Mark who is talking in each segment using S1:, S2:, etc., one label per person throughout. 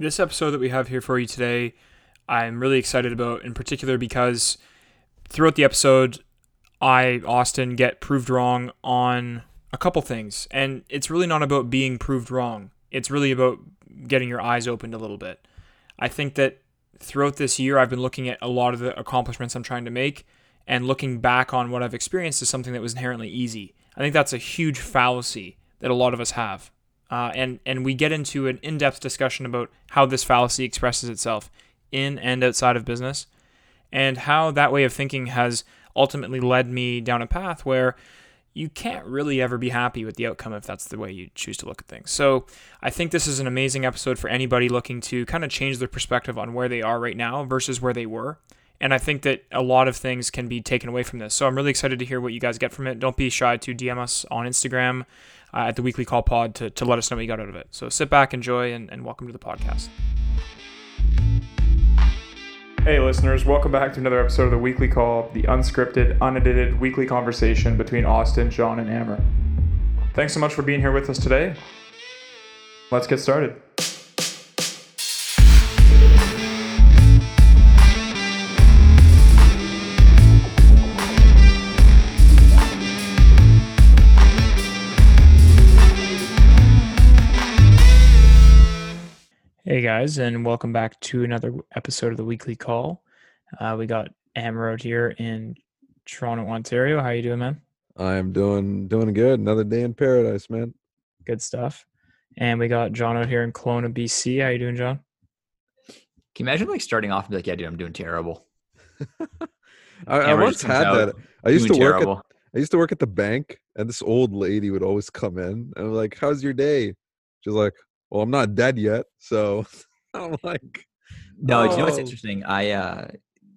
S1: This episode that we have here for you today, I'm really excited about, in particular because throughout the episode, I, Austin, get proved wrong on a couple things. And it's really not about being proved wrong, it's really about getting your eyes opened a little bit. I think that throughout this year, I've been looking at a lot of the accomplishments I'm trying to make and looking back on what I've experienced as something that was inherently easy. I think that's a huge fallacy that a lot of us have. Uh, and, and we get into an in depth discussion about how this fallacy expresses itself in and outside of business and how that way of thinking has ultimately led me down a path where you can't really ever be happy with the outcome if that's the way you choose to look at things. So, I think this is an amazing episode for anybody looking to kind of change their perspective on where they are right now versus where they were. And I think that a lot of things can be taken away from this. So, I'm really excited to hear what you guys get from it. Don't be shy to DM us on Instagram uh, at the Weekly Call Pod to, to let us know what you got out of it. So, sit back, enjoy, and, and welcome to the podcast. Hey, listeners, welcome back to another episode of the Weekly Call, the unscripted, unedited weekly conversation between Austin, John, and Amer. Thanks so much for being here with us today. Let's get started. Hey guys, and welcome back to another episode of the Weekly Call. Uh, we got Amer out here in Toronto, Ontario. How you doing, man?
S2: I'm doing doing good. Another day in paradise, man.
S1: Good stuff. And we got John out here in Kelowna, BC. How you doing, John?
S3: Can you imagine like starting off and be like, "Yeah, dude, I'm doing terrible."
S2: I, I once had that. I used to
S3: doing
S2: work. At. I used to work at the bank, and this old lady would always come in, and I'm like, "How's your day?" She's like, "Well, I'm not dead yet." So I'm like,
S3: No, do you know what's
S2: Oh.
S3: interesting? I uh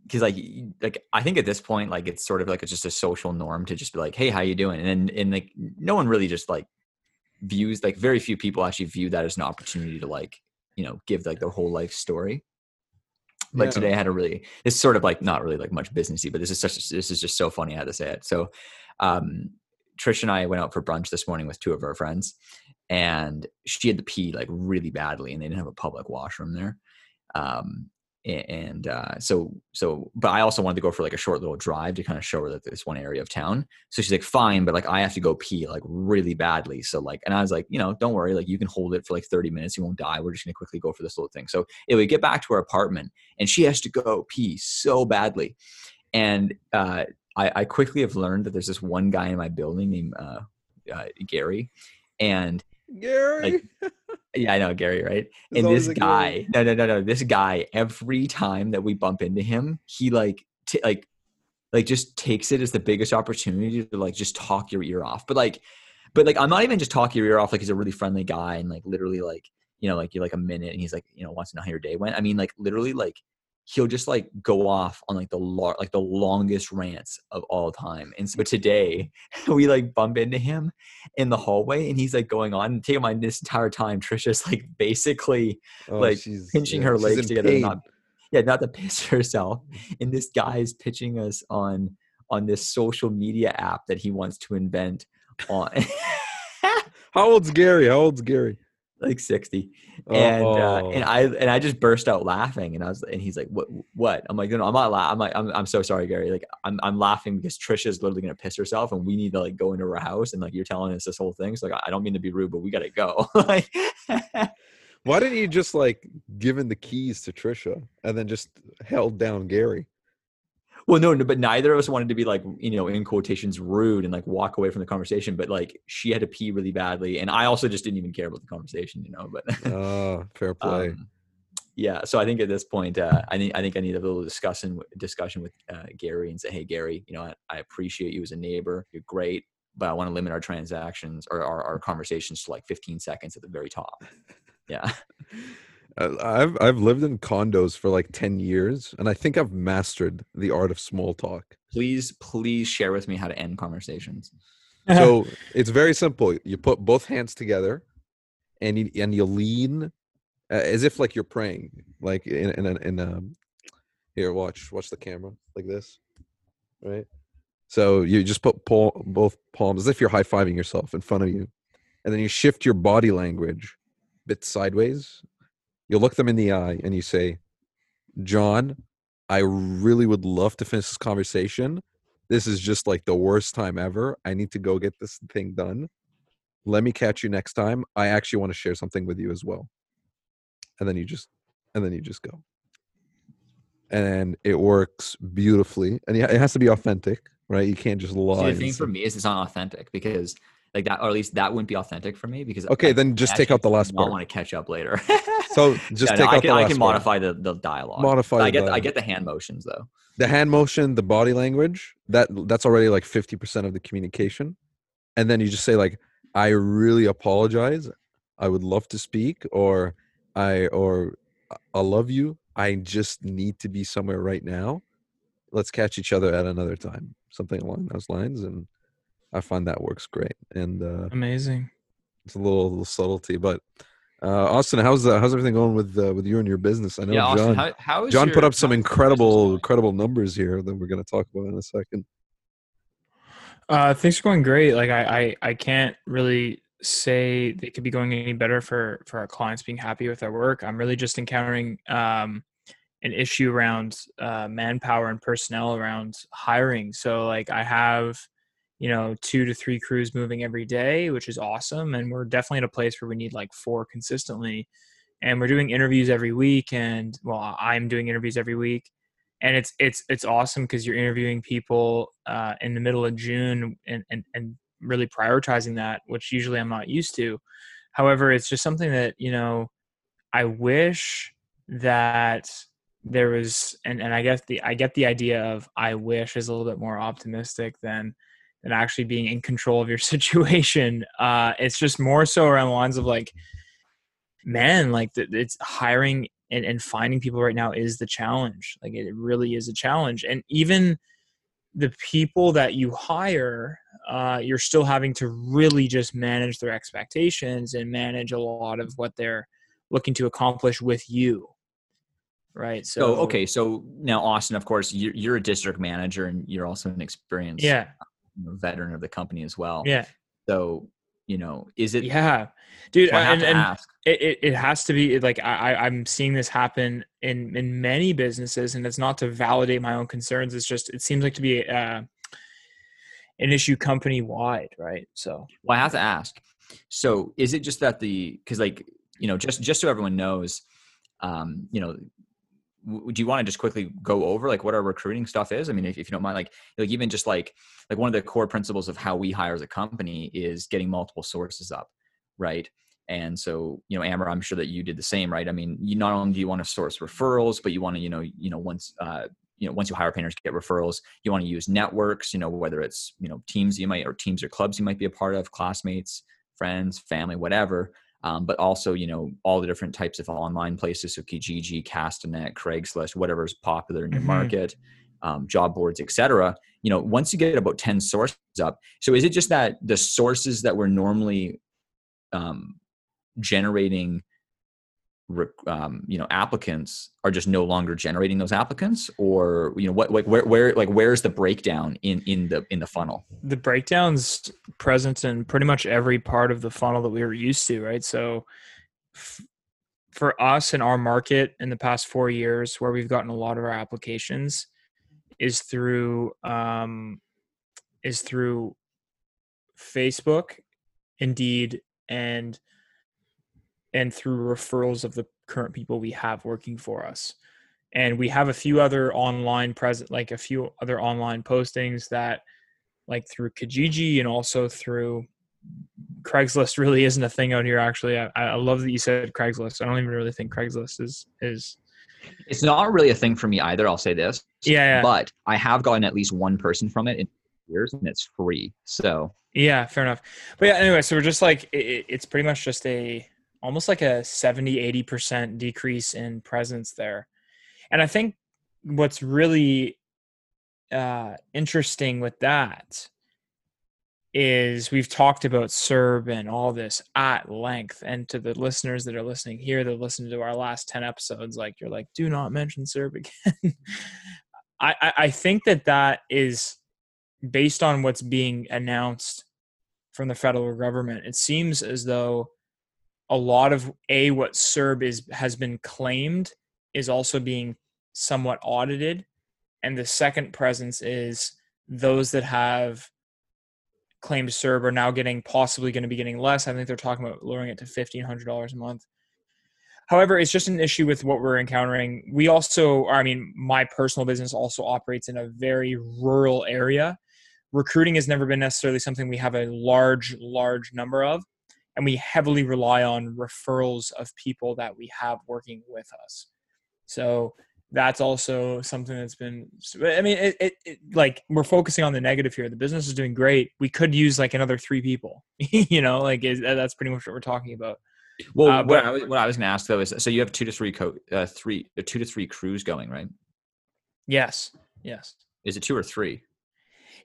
S3: because like like I think at this point like it's sort of like it's just a social norm to just be like, hey, how you doing? And and like no one really just like views like very few people actually view that as an opportunity to like you know give like their whole life story. But
S2: Yeah.
S3: today I had a really it's sort of like not really like much businessy, but this is such this is just so funny I had to say it. So um Trish and I went out for brunch this morning with two of our friends and she had to pee like really badly and they didn't have a public washroom there um and uh so so but i also wanted to go for like a short little drive to kind of show her that this one area of town. So she's like fine but like i have to go pee like really badly. So like and i was like you know don't worry like you can hold it for like 30 minutes you won't die we're just gonna quickly go for this little thing. So it would get back to her apartment and she has to go pee so badly. And uh i i quickly have learned that there's this one guy in my building named uh, uh gary and
S2: Gary.
S3: yeah, I know Gary, right? And this guy, no, no, no, no, this guy, every time that we bump into him, he like, t- like, like just takes it as the biggest opportunity to like just talk your ear off. But like, but like, I'm not even just talking your ear off. Like, he's a really friendly guy, and like, literally, like, you know, like you're like a minute, and he's like, you know, wants to know how your day went. I mean, like, literally, like, he'll just like go off on like the lar- like the longest rants of all time. And so today, we like bump into him in the hallway, and he's like going on. And take in mind, this entire time, Trisha's like basically
S2: Oh,
S3: like, pinching
S2: yeah,
S3: her legs together,
S2: pain.
S3: not yeah, not to piss herself. And this guy is pitching us on on this social media app that he wants to invent on
S2: How old's Gary? How old's Gary?
S3: Like 60 and uh, and
S2: Oh.
S3: i and i just burst out laughing and i was and he's like what what i'm like no, no i'm not laughing i'm like I'm, I'm so sorry gary like i'm i'm laughing because trisha's literally gonna piss herself and we need to like go into her house and like you're telling us this whole thing so like i don't mean to be rude but we gotta go like
S2: Why didn't you just like given the keys to Trisha and then just held down Gary?
S3: Well, no, no, but neither of us wanted to be like, you know, in quotations, rude and like walk away from the conversation. But like, she had to pee really badly, and I also just didn't even care about the conversation, you know. But
S2: Ah, fair play.
S3: um, yeah, so I think at this point, uh, I think I think I need a little discussion discussion with uh, Gary and say, hey, Gary, you know, I, I appreciate you as a neighbor. You're great, but I want to limit our transactions or our, our conversations to like 15 seconds at the very top. Yeah.
S2: Uh, I've I've lived in condos for like 10 years and I think I've mastered the art of small talk.
S3: Please, please share with me how to end conversations.
S2: So it's very simple. You put both hands together and you and you lean uh, as if like you're praying like in in a, in a here watch watch the camera like this. Right? So you just put pal- both palms as if you're high-fiving yourself in front of you. And then you shift your body language a bit sideways. You look them in the eye and you say, John, I really would love to finish this conversation. This is just like the worst time ever. I need to go get this thing done. Let me catch you next time. I actually want to share something with you as well. And then you just and then you just go. And it works beautifully. And yeah, it has to be authentic, right? You can't just lie.
S3: See, the thing for me is it's not authentic because like that, or at least that wouldn't be authentic for me because
S2: Okay,
S3: I-
S2: then
S3: I
S2: just take out the last part.
S3: I want to catch up later.
S2: So just
S3: Yeah,
S2: take
S3: no, I
S2: out
S3: can,
S2: the
S3: I
S2: last
S3: can
S2: part.
S3: modify the, the dialogue.
S2: Modify
S3: I get the, I get the hand motions though.
S2: the hand motion, the body language, that that's already like 50% of the communication. And then you just say like, I really apologize. I would love to speak or I or "I- I love you. I just need to be somewhere right now. Let's catch each other at another time. Something along those lines. And I find that works great. And uh
S1: Amazing.
S2: it's a little, little subtlety. But uh Austin, how's uh, how's everything going with uh, with you and your business? I know
S3: yeah,
S2: John
S3: Austin, how, how is
S2: John put up some
S3: how's your business
S2: incredible, incredible numbers here that we're going to talk about in a second.
S1: Uh, things are going great. Like I, I, I can't really say they could be going any better for for our clients being happy with our work. I'm really just encountering um, an issue around uh, manpower and personnel around hiring. So like I have, you know, two to three crews moving every day, which is awesome, and we're definitely at a place where we need like four consistently. And we're doing interviews every week, and well, I'm doing interviews every week and it's it's it's awesome because you're interviewing people uh, in the middle of June and, and and really prioritizing that, which usually I'm not used to. However, it's just something that you know I wish that there was, and and I guess the I get the idea of I wish is a little bit more optimistic than than actually being in control of your situation. Uh, it's just more so around the lines of like, man, like th- it's hiring and, and finding people right now is the challenge. Like it really is a challenge. And even the people that you hire, uh, you're still having to really just manage their expectations and manage a lot of what they're looking to accomplish with you. Right. So,
S3: So okay, so now Austin, of course, you're, you're a district manager and you're also an experienced
S1: Yeah.
S3: Veteran of the company as well.
S1: Yeah.
S3: So you know, is it?
S1: Yeah. Dude.
S3: so I have
S1: and,
S3: to
S1: and
S3: ask.
S1: it, it, it has to be like I, I'm seeing this happen in in many businesses, and it's not to validate my own concerns. It's just it seems like to be uh, an issue company wide, right? So
S3: Well, I have to ask. So, is it just that the because like you know just just so everyone knows, um, you know, do you want to just quickly go over like what our recruiting stuff is? I mean, if, if you don't mind, like like even just like like one of the core principles of how we hire as a company is getting multiple sources up, right? And so, you know, Amer, I'm sure that you did the same, right? I mean, you not only do you want to source referrals, but you want to, you know, you know, once uh, you know, once you hire painters, get referrals. You want to use networks, you know, whether it's you know teams you might or teams or clubs you might be a part of, classmates, friends, family, whatever. Um, but also, you know, all the different types of online places, so Kijiji, Castanet, Craigslist, whatever is popular in your
S1: Mhm.
S3: market, um, job boards, etc. You know, once you get about ten sources up, so is it just that the sources that were normally um, generating um, you know applicants are just no longer generating those applicants or you know what like where where like where's the breakdown in in the in the funnel
S1: the breakdowns present in pretty much every part of the funnel that we were used to, right? So f- for us in our market in the past four years, where we've gotten a lot of our applications is through um, is through Facebook, Indeed, and and through referrals of the current people we have working for us. And we have a few other online present, like a few other online postings that like through Kijiji and also through Craigslist really isn't a thing out here. Actually, I, I love that you said Craigslist. I don't even really think Craigslist is is
S3: it's not really a thing for me either i'll say this
S1: Yeah, yeah.
S3: but i have gotten at least one person from it in years and it's free so
S1: yeah, fair enough. But yeah, anyway, so we're just like it, it- it's pretty much just a almost like a 70 80% decrease in presence there. And I think what's really uh interesting with that is we've talked about CERB and all this at length. And to the listeners that are listening here that listen to our last 10 episodes, like you're like, do not mention CERB again. I, I, I think that that is based on what's being announced from the federal government. It seems as though a lot of a what CERB is has been claimed is also being somewhat audited, and the second presence is those that have claimed CERB are now getting possibly going to be getting less. I think they're talking about lowering it to fifteen hundred dollars a month. However, it's just an issue with what we're encountering. We also, I mean, my personal business also operates in a very rural area. Recruiting has never been necessarily something we have a large, large number of and we heavily rely on referrals of people that we have working with us. So that's also something that's been i mean it, it, it, like we're focusing on the negative here. The business is doing great. We could use like another three people you know like is, that's pretty much what we're talking about.
S3: Well uh, what, I was, what i was going to ask though is so you have two to three co- uh, three uh, two to three crews going right?
S1: Yes. Yes.
S3: Is it two or three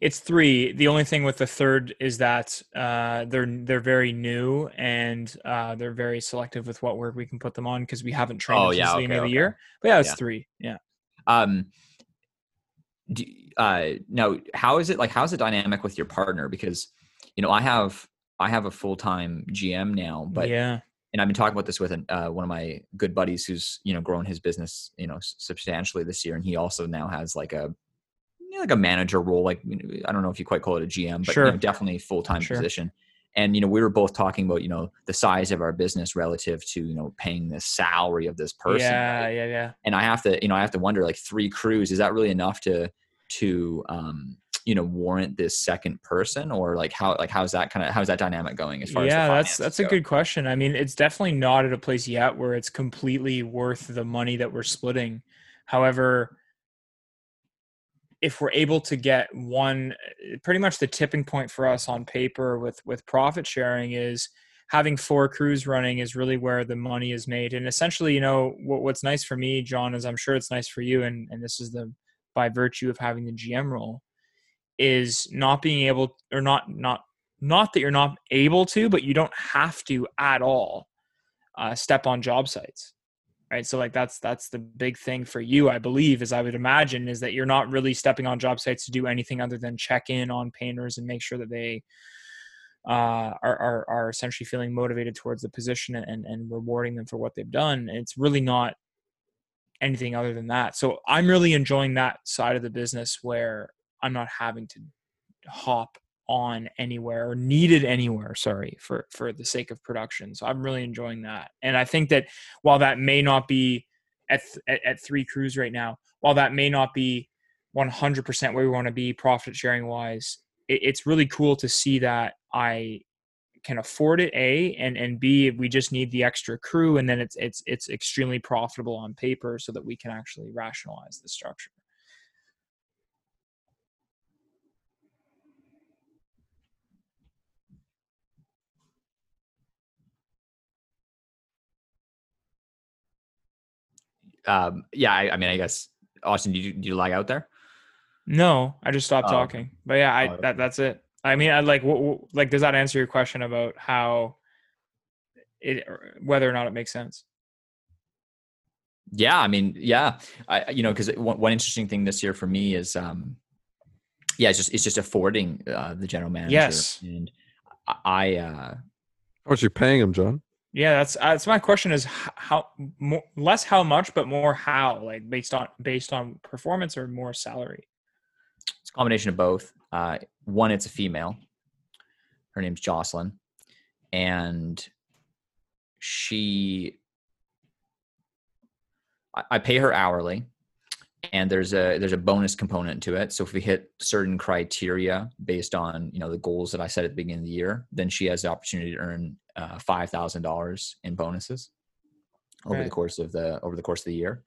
S1: it's three. The only thing with the third is that uh, they're they're very new and uh, they're very selective with what work we can put them on because we haven't trained oh, them yeah, since okay, the end of the year. But yeah, it's yeah. three. Yeah. Um.
S3: Do, uh, now, how is it like? How's the dynamic with your partner? Because you know, I have I have a full time GM now, but
S1: yeah.
S3: And I've been talking about this with an, uh, one of my good buddies who's you know grown his business you know substantially this year, and he also now has like a like a manager role. Like I don't know if you quite call it a GM, but sure. you know, definitely full time sure. position. And you know, we were both talking about you know the size of our business relative to you know paying the salary of this person.
S1: Yeah, right? yeah, yeah.
S3: And I have to you know I have to wonder like three crews is that really enough to to um you know warrant this second person or like how like how's that kind of how's that dynamic going as far
S1: yeah,
S3: as
S1: yeah that's that's go? a good question i mean it's definitely not at a place yet where it's completely worth the money that we're splitting however if we're able to get one pretty much the tipping point for us on paper with with profit sharing is having four crews running is really where the money is made. And essentially you know what, what's nice for me john is i'm sure it's nice for you and and this is the by virtue of having the gm role is not being able or not not not that you're not able to but you don't have to at all uh, step on job sites right? So like that's that's the big thing for you i believe as i would imagine is that you're not really stepping on job sites to do anything other than check in on painters and make sure that they uh, are, are are essentially feeling motivated towards the position and and rewarding them for what they've done. It's really not anything other than that. So i'm really enjoying that side of the business where i'm not having to hop on anywhere or needed anywhere sorry for for the sake of production. So i'm really enjoying that. And i think that while that may not be at at, at three crews right now while that may not be 100% where we want to be profit sharing wise it, it's really cool to see that i can afford it a and and b we just need the extra crew and then it's it's it's extremely profitable on paper so that we can actually rationalize the structure
S3: um, yeah, I, I, mean, I guess Austin, did you, did you lag out there?
S1: No, I just stopped oh, talking. But yeah, I oh, that that's it. I mean, I like what, what, like does that answer your question about how it whether or not it makes sense?
S3: Yeah, I mean, yeah, I you know because one, one interesting thing this year for me is um yeah, it's just it's just affording uh, the general manager.
S1: Yes,
S3: and I uh how
S2: much you're paying him, John?
S1: Yeah, that's uh, that's my question is how more, less how much, but more how, like based on based on performance or more salary.
S3: It's a combination of both. Uh, one, it's a female. Her name's Jocelyn, and she. I, I pay her hourly, and there's a there's a bonus component to it. So if we hit certain criteria based on you know the goals that I set at the beginning of the year, then she has the opportunity to earn uh, five thousand dollars in bonuses over right. the course of the over the course of the year.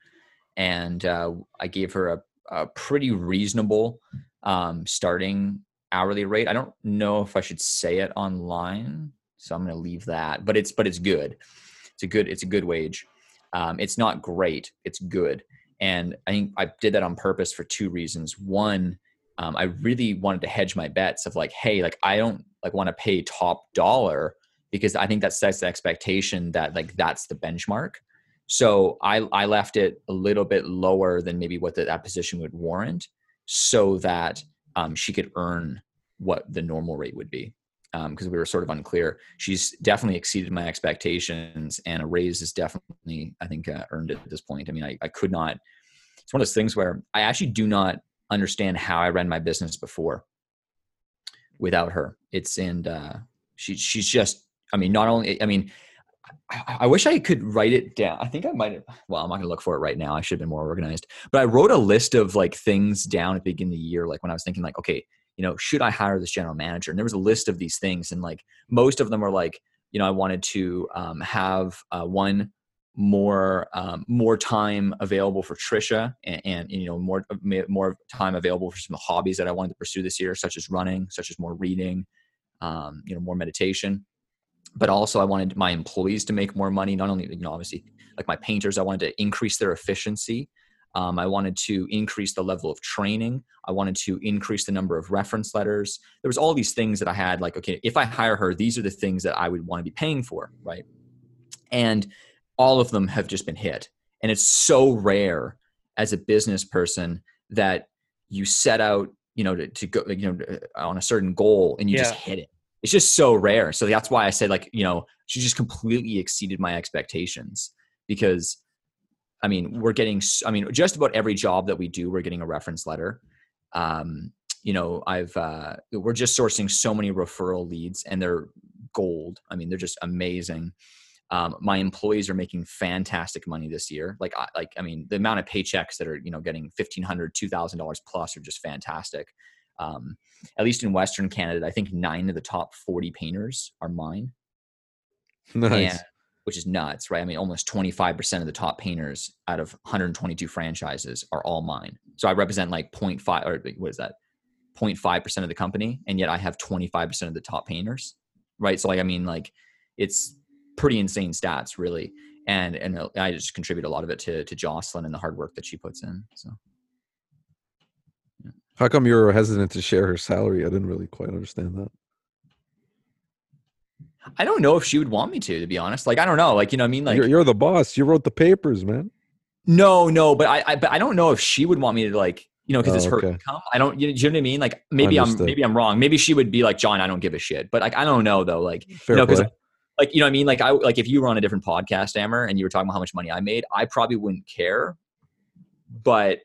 S3: And uh, I gave her a, a pretty reasonable um, starting hourly rate. I don't know if I should say it online, so I'm going to leave that. But it's but it's good. It's a good it's a good wage. Um, it's not great. It's good and I think I did that on purpose for two reasons. One, um, I really wanted to hedge my bets of like, hey, like I don't like want to pay top dollar because I think that sets the expectation that like that's the benchmark. So I I left it a little bit lower than maybe what the, that position would warrant, so that um, she could earn what the normal rate would be. because we were sort of unclear. She's definitely exceeded my expectations, and a raise is definitely, I think, uh, earned at this point. I mean, I, I could not. It's one of those things where I actually do not understand how I ran my business before without her. It's and uh, she she's just. I mean, not only. I mean, I, wish I could write it down. I think I might have. Well, I'm not going to look for it right now. I should have been more organized. But I wrote a list of like things down at the beginning of the year, like when I was thinking, like, okay, you know, should I hire this general manager? And there was a list of these things, and like most of them were like, you know, I wanted to um, have uh, one more um, more time available for Trisha, and, and, you know, more more time available for some hobbies that I wanted to pursue this year, such as running, such as more reading, um, you know, more meditation. But also, I wanted my employees to make more money. Not only, you know, obviously, like my painters, I wanted to increase their efficiency um, I wanted to increase the level of training. I wanted to increase the number of reference letters. There was all these things that I had like, okay, if I hire her, these are the things that I would want to be paying for, right? And all of them have just been hit. And it's so rare as a business person that you set out, you know, to, to go, you know, on a certain goal and you yeah. just hit it. It's just so rare. So that's why I said like, you know, she just completely exceeded my expectations because I mean, we're getting, I mean, just about every job that we do, we're getting a reference letter. Um, you know, I've, uh, we're just sourcing so many referral leads and they're gold. I mean, they're just amazing. Um, my employees are making fantastic money this year. Like, I, like, I mean, the amount of paychecks that are, you know, getting $1,500, $2,000 plus are just fantastic. Um, at least in Western Canada, I think nine of the top 40 painters are mine.
S2: Nice.
S3: And, which is nuts, right? I mean, almost 25% of the top painters out of 122 franchises are all mine. So I represent like 0.5 or what is that? 0.5% of the company. And yet I have 25% of the top painters, right? So like, I mean, like it's pretty insane stats really. And, and I just contribute a lot of it to, to Jocelyn and the hard work that she puts in. So.
S2: Yeah. How come you were hesitant to share her salary? I didn't really quite understand that.
S3: I don't know if she would want me to, to be honest. Like, I don't know. Like, you know, I mean, like
S2: you're, you're the boss. You wrote the papers, man.
S3: No, no, but I, I, but I don't know if she would want me to like, you know, because oh, it's her okay. income. I don't, you know, you know what I mean? Like, maybe Understood. I'm, maybe I'm wrong. Maybe she would be like, John, I don't give a shit. But like, I don't know though. Like, Fair you know, because like, you know what I mean? Like, I like if you were on a different podcast, Amer, and you were talking about how much money I made, I probably wouldn't care. But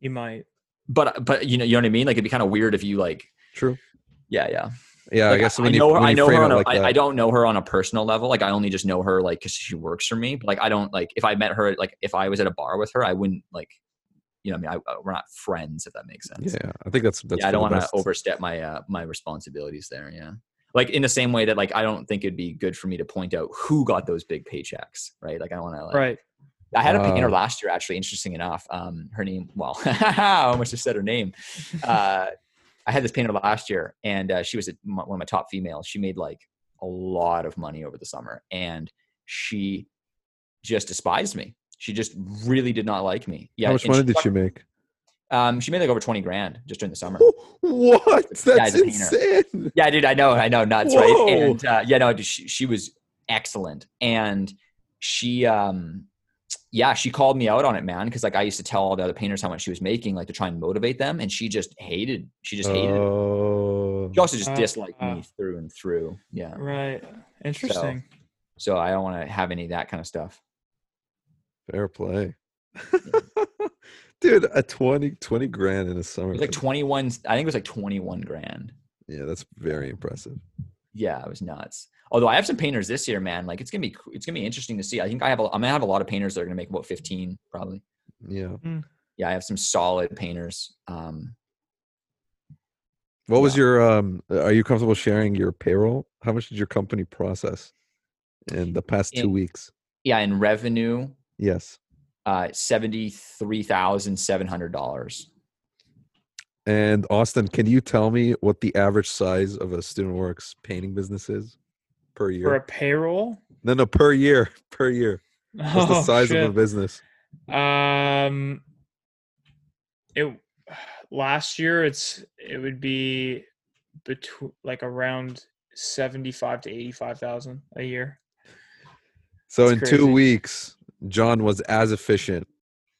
S1: you might.
S3: But but you know, you know what I mean? Like, it'd be kind of weird if you like.
S2: True.
S3: Yeah, yeah.
S2: Yeah, like, I guess when
S3: I know
S2: you,
S3: her,
S2: I
S3: know her. On a,
S2: like
S3: I, I, don't know her on a personal level. Like I only just know her like because she works for me. But like I don't like if I met her like if I was at a bar with her, I wouldn't like you know I mean I, uh, we're not friends if that makes sense.
S2: Yeah, I think that's that's.
S3: Yeah, I don't want to overstep my uh, my responsibilities there. Yeah, like in the same way that like I don't think it'd be good for me to point out who got those big paychecks, right? Like I want to like
S1: right.
S3: I had a painter last year, actually. Interesting enough, um, her name. Well, I almost just said her name. Uh, I had this painter last year, and uh, she was a, one of my top females. She made like a lot of money over the summer, and she just despised me. She just really did not like me.
S2: Yeah. How much money she, did she make?
S3: Um, she made like over twenty grand just during the summer.
S2: What? That's yeah, insane.
S3: Yeah, dude, I know, I know, nuts, Whoa. right? And uh, yeah, no, she, she was excellent, and she um yeah, she called me out on it, man, because like I used to tell all the other painters how much she was making, like to try and motivate them, and she just hated. She just hated.
S2: Oh.
S3: It. She also just uh, disliked uh, me through and through. Yeah.
S1: Right. Interesting.
S3: So, so I don't want to have any of that kind of stuff.
S2: Fair play. Dude, a 20, 20 grand in a summer.
S3: It was like 21. I think it was like 21 grand.
S2: Yeah, that's very impressive.
S3: Yeah, it was nuts. Although I have some painters this year, man, like it's gonna be it's gonna be interesting to see. I think I have a, I'm gonna have a lot of painters that are gonna make about 15 probably.
S2: Yeah.
S1: Mm.
S3: Yeah, I have some solid painters. Um,
S2: what yeah. was your um are you comfortable sharing your payroll? How much did your company process in the past in, two weeks?
S3: Yeah, in revenue.
S2: Yes.
S3: Uh seventy three thousand seven hundred dollars.
S2: And Austin, can you tell me what the average size of a Student Works painting business is? Per year
S1: for a payroll.
S2: No, no, per year, per year. What's oh, the size shit. of a business?
S1: Um, it last year it's it would be between like around seventy five to eighty five thousand a year.
S2: So That's in crazy. two weeks, John was as efficient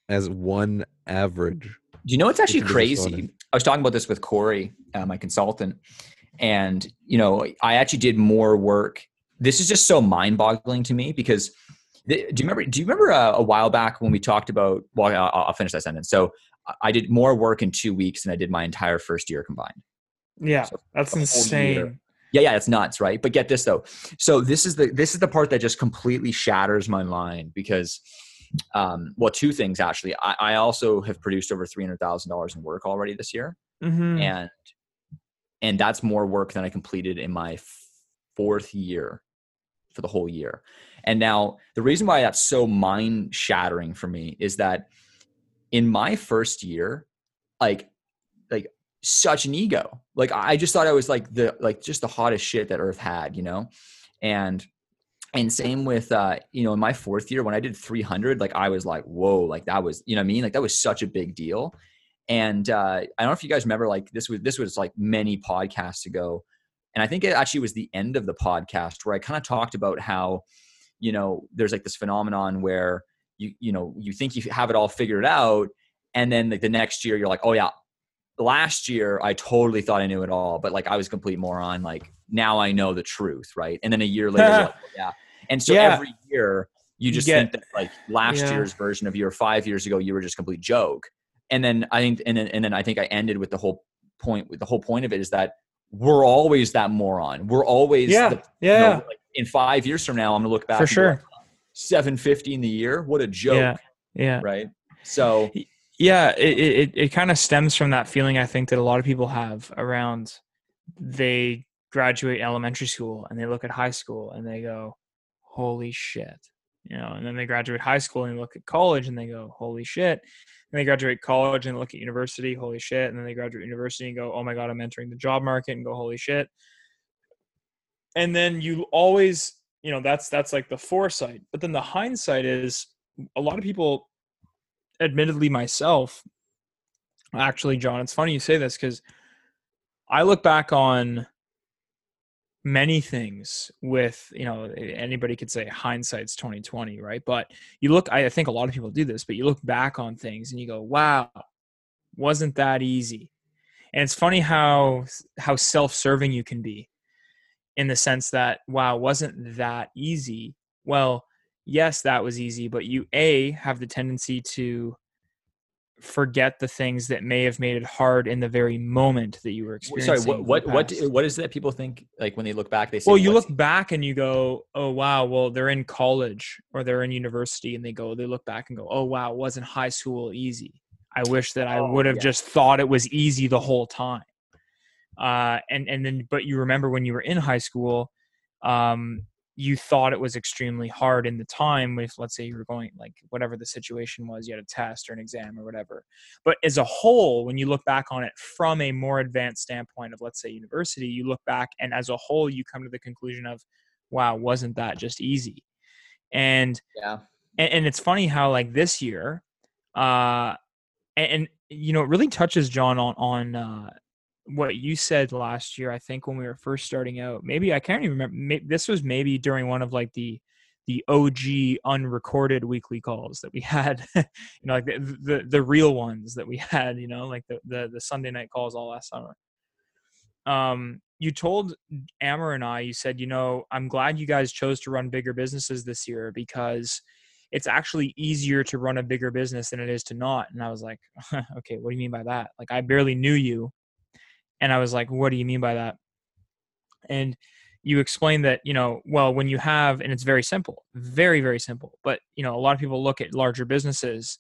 S2: as one average.
S3: Do you know what's actually crazy? I was talking about this with Corey, uh, my consultant, and you know i actually did more work. This is just so mind-boggling to me because do you remember do you remember uh, a while back when we talked about well I'll, I'll, finish that sentence. So i did more work in two weeks than i did my entire first year combined.
S1: Yeah so that's insane.
S3: Yeah yeah it's nuts right? But get this though. So this is the this is the part that just completely shatters my mind because um, well two things actually. I, I also have produced over $300000 in work already this year.
S1: Mm-hmm.
S3: and and that's more work than I completed in my fourth year for the whole year. And now the reason why that's so mind shattering for me is that in my first year, like like such an ego. Like I just thought I was like the like just the hottest shit that Earth had, you know? And and same with uh, you know, in my fourth year when I did 300, like I was like, whoa, like that was, you know what I mean? Like that was such a big deal. And uh, I don't know if you guys remember, like this was this was like many podcasts ago, and I think it actually was the end of the podcast where I kind of talked about how, you know, there's like this phenomenon where you you know you think you have it all figured out, and then like the next year you're like, oh yeah, last year I totally thought I knew it all, but like I was complete moron. Like now I know the truth, right? And then a year later, like, oh, yeah. And so yeah. every year you just you get, think that like last yeah. year's version of you or five years ago you were just complete joke and then I think, and then, and then I think I ended with the whole point. With the whole point of it is that we're always that moron. We're always,
S1: yeah,
S3: the,
S1: yeah. You know,
S3: like in five years from now, I'm gonna look back
S1: for sure.
S3: Seven fifty in the year. What a joke.
S1: Yeah. Yeah.
S3: Right. So.
S1: Yeah, it it, it kind of stems from that feeling I think that a lot of people have around they graduate elementary school and they look at high school and they go, "Holy shit!" You know, and then they graduate high school and look at college and they go, "Holy shit!" and they graduate college and look at university, holy shit. And then they graduate university and go, oh my God, I'm entering the job market and go, holy shit. And then you always, you know, that's that's like the foresight. But then the hindsight is a lot of people, admittedly myself, actually, John, it's funny you say this because I look back on many things with you know anybody could say hindsight's 2020 right? But you look i think a lot of people do this but you look back on things and you go wow wasn't that easy. And it's funny how how self-serving you can be in the sense that wow wasn't that easy? Well yes that was easy but you a have the tendency to forget the things that may have made it hard in the very moment that you were experiencing.
S3: Sorry, what what what, what is that people think like when they look back? They say,
S1: well, you look back and you go, oh wow, well they're in college or they're in university, and they go, they look back and go, oh wow, wasn't high school easy? I wish that I oh, would have yeah. just thought it was easy the whole time. Uh, and and then, but you remember when you were in high school, um, you thought it was extremely hard in the time if let's say you were going like whatever the situation was you had a test or an exam or whatever. But as a whole when you look back on it from a more advanced standpoint of let's say university you look back and as a whole you come to the conclusion of wow wasn't that just easy? And
S3: yeah.
S1: and, and it's funny how like this year uh and, and you know it really touches john on on uh what you said last year, I think when we were first starting out, maybe I can't even remember. this was maybe during one of like the the OG unrecorded weekly calls that we had, you know, like the, the, the real ones that we had, you know, like the the, the Sunday night calls all last summer. Um, you told Amer and I, you said, you know, I'm glad you guys chose to run bigger businesses this year because it's actually easier to run a bigger business than it is to not. And I was like, okay, what do you mean by that? Like I barely knew you and I was like, what do you mean by that? And you explained that, you know, well, when you have, and it's very simple, very, very simple, but, you know, a lot of people look at larger businesses.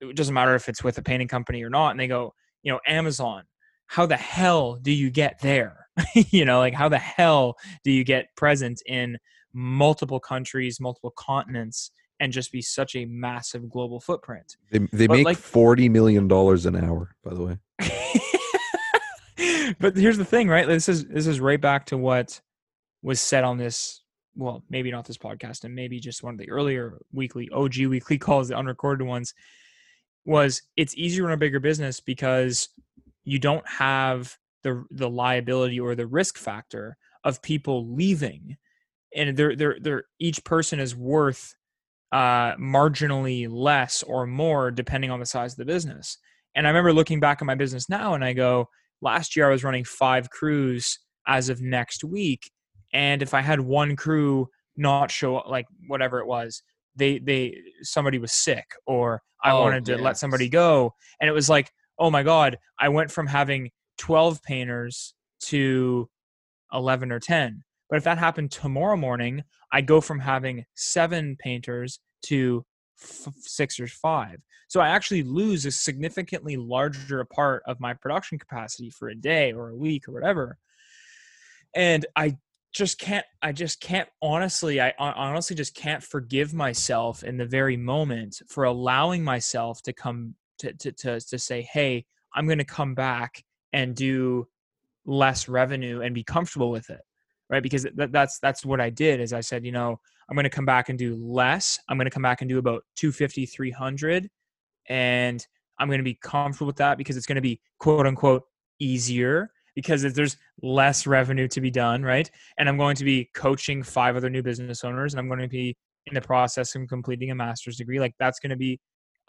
S1: It doesn't matter if it's with a painting company or not. And they go, you know, Amazon, how the hell do you get there? you know, like how the hell do you get present in multiple countries, multiple continents, and just be such a massive global footprint?
S2: They, they make like, $40 million an hour, by the way.
S1: but here's the thing, right? This is this is right back to what was said on this. Well, maybe not this podcast, and maybe just one of the earlier weekly OG weekly calls, the unrecorded ones. Was it's easier in a bigger business because you don't have the the liability or the risk factor of people leaving, and they're they're they're each person is worth uh, marginally less or more depending on the size of the business. And I remember looking back at my business now, and I go, last year I was running five crews as of next week, and if I had one crew not show up, like whatever it was, they they somebody was sick or I
S3: Oh,
S1: wanted to let somebody go, and it was like, oh my god, I went from having twelve painters to eleven or ten. But if that happened tomorrow morning, I go from having seven painters to six or five. So I actually lose a significantly larger part of my production capacity for a day or a week or whatever. And I just can't, I just can't honestly, I honestly just can't forgive myself in the very moment for allowing myself to come to, to, to, to say, hey, I'm going to come back and do less revenue and be comfortable with it right because that, that's that's what i did is i said you know i'm going to come back and do less. I'm going to come back and do about 250 300 and i'm going to be comfortable with that because it's going to be quote unquote easier because there's less revenue to be done right? And i'm going to be coaching five other new business owners and i'm going to be in the process of completing a master's degree. Like that's going to be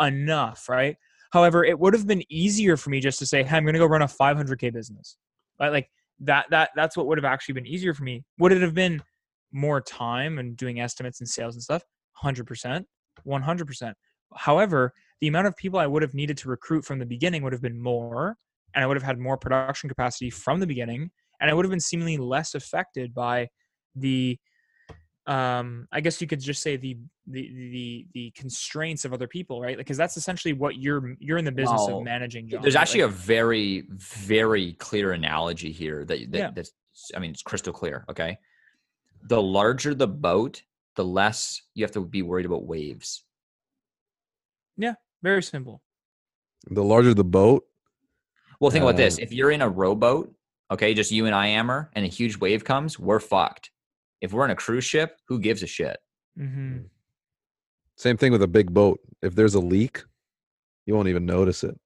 S1: enough right? However it would have been easier for me just to say hey i'm going to go run a 500k business. Right? Like that that that's what would have actually been easier for me. Would it have been more time and doing estimates and sales and stuff 100% 100% however the amount of people i would have needed to recruit from the beginning would have been more and i would have had more production capacity from the beginning and i would have been seemingly less affected by the um i guess you could just say the the the, the constraints of other people right because that's essentially what you're you're in the business of managing John,
S3: There's
S1: right?
S3: actually
S1: Like-
S3: a very, very clear analogy here that, that
S1: Yeah.
S3: that's I mean it's crystal clear. Okay, the larger the boat, the less you have to be worried about waves.
S1: Yeah, very simple
S2: The larger the boat,
S3: Well, think about this:
S2: Um,
S3: if you're in a rowboat, okay, just you and I, Amer, and a huge wave comes, we're fucked. If we're in a cruise ship, who gives a shit?
S1: Mm-hmm.
S2: same thing with a big boat. If there's a leak, you won't even notice it.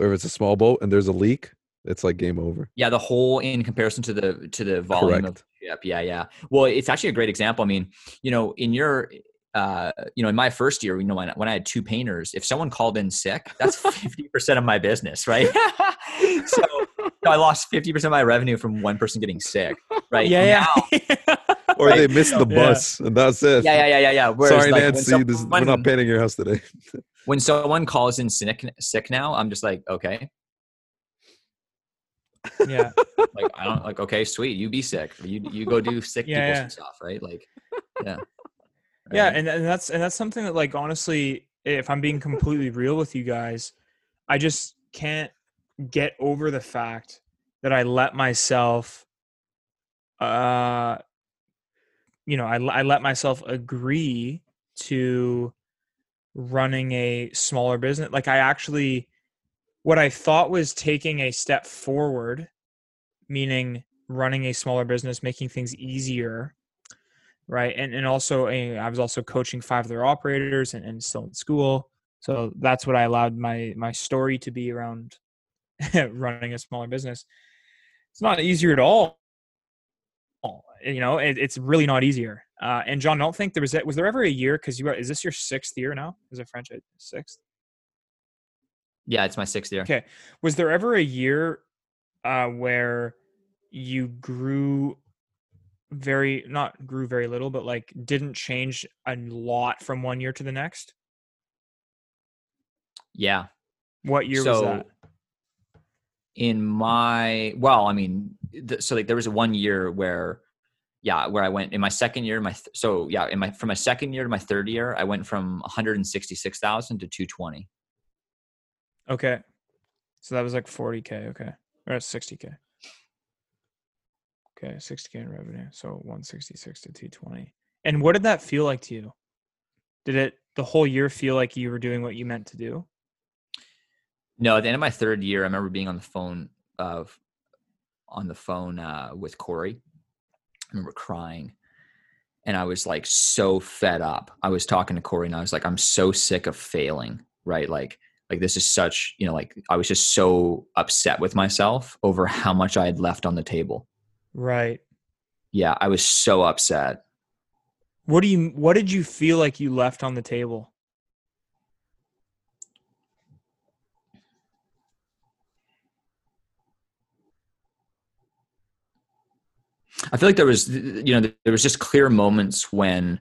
S2: Or if it's a small boat and there's a leak, it's like game over.
S3: Yeah, the whole in comparison to the to the volume of
S2: Correct.
S3: the ship. Yeah, yeah. Well, it's actually a great example. I mean, you know, in your uh, you know, in my first year, you know, when, when I had two painters, if someone called in sick, that's 50% of my business, right? so, so I lost 50% of my revenue from one person getting sick, right?
S1: yeah
S3: Now-
S1: yeah
S2: Or
S3: Right.
S2: they missed the
S1: Yeah.
S2: bus and that's it.
S3: yeah, yeah, yeah, yeah, yeah. Whereas,
S2: Sorry,
S3: like, when
S2: Nancy. This, we're not painting your house today.
S3: when someone calls in sick, sick now, I'm just like, okay,
S1: yeah.
S3: Like I don't like, okay, sweet, you be sick, you you go do sick
S1: Yeah,
S3: people
S1: yeah.
S3: stuff, right? Like, yeah,
S1: yeah and, and that's and that's something that like honestly if i'm being completely real with you guys i just can't get over the fact that i let myself uh you know i, I let myself agree to running a smaller business. Like i actually what i thought was taking a step forward meaning running a smaller business making things easier right? And and also eh, i was also coaching five other operators and, and still in school. So that's what i allowed my my story to be around running a smaller business. It's not easier at all. You know it, it's really not easier. Uh, and john don't think there was was there ever a year because you are is this your sixth year now is it french sixth
S3: yeah, it's my sixth year.
S1: Okay. Was there ever a year uh, where you grew very not grew very little, but like didn't change a lot from one year to the next?
S3: Yeah,
S1: What year was that?
S3: in my well i mean th- so like there was one year where yeah where i went in my second year my th- so yeah in my from my second year to my third year i went from 166000 to 220
S1: Okay. So that was like 40k, okay. Or 60k. Okay, 60k in revenue. So 166 to 220. And what did that feel like to you? Did it the whole year feel like you were doing what you meant to do?
S3: no at the end of my third year i remember being on the phone of on the phone uh, with corey i remember crying and i was like so fed up i was talking to corey and i was like i'm so sick of failing right like like this is such you know like i was just so upset with myself over how much i had left on the table.
S1: Right.
S3: Yeah i was so upset.
S1: What do you what did you feel like you left on the table?
S3: I feel like there was you know there was just clear moments when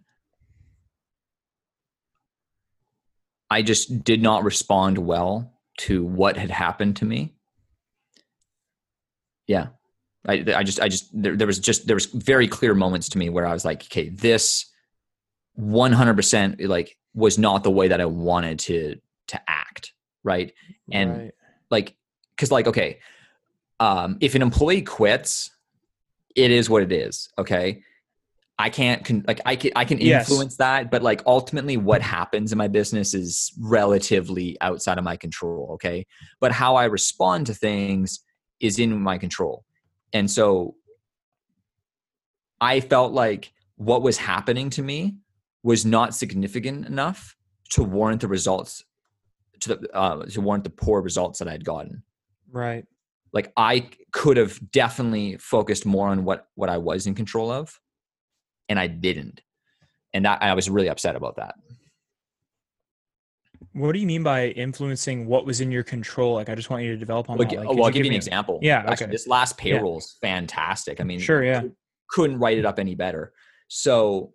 S3: I just did not respond well to what had happened to me. Yeah. I, I just, I just, there, there was just, there was very clear moments to me where I was like, okay, this 100% like was not the way that I wanted to, to act. Right. And
S1: Right.
S3: like, cause like, okay, um, if an employee quits, it is what it is. Okay. I can't con- like I can I can
S1: Yes.
S3: influence that, but like ultimately what happens in my business is relatively outside of my control. Okay. But how I respond to things is in my control. And so I felt like what was happening to me was not significant enough to warrant the results to the uh, to warrant the poor results that I had gotten
S1: Right.
S3: like i could have definitely focused more on what what i was in control of and i didn't and that, i was really upset about that
S1: What do you mean by influencing what was in your control? Like, I just want you to develop on
S3: well,
S1: that. Like,
S3: well, i'll
S1: you
S3: give you an example
S1: Yeah,
S3: Actually,
S1: okay.
S3: this last payroll is fantastic i mean
S1: Sure, yeah.
S3: couldn't write it up any better so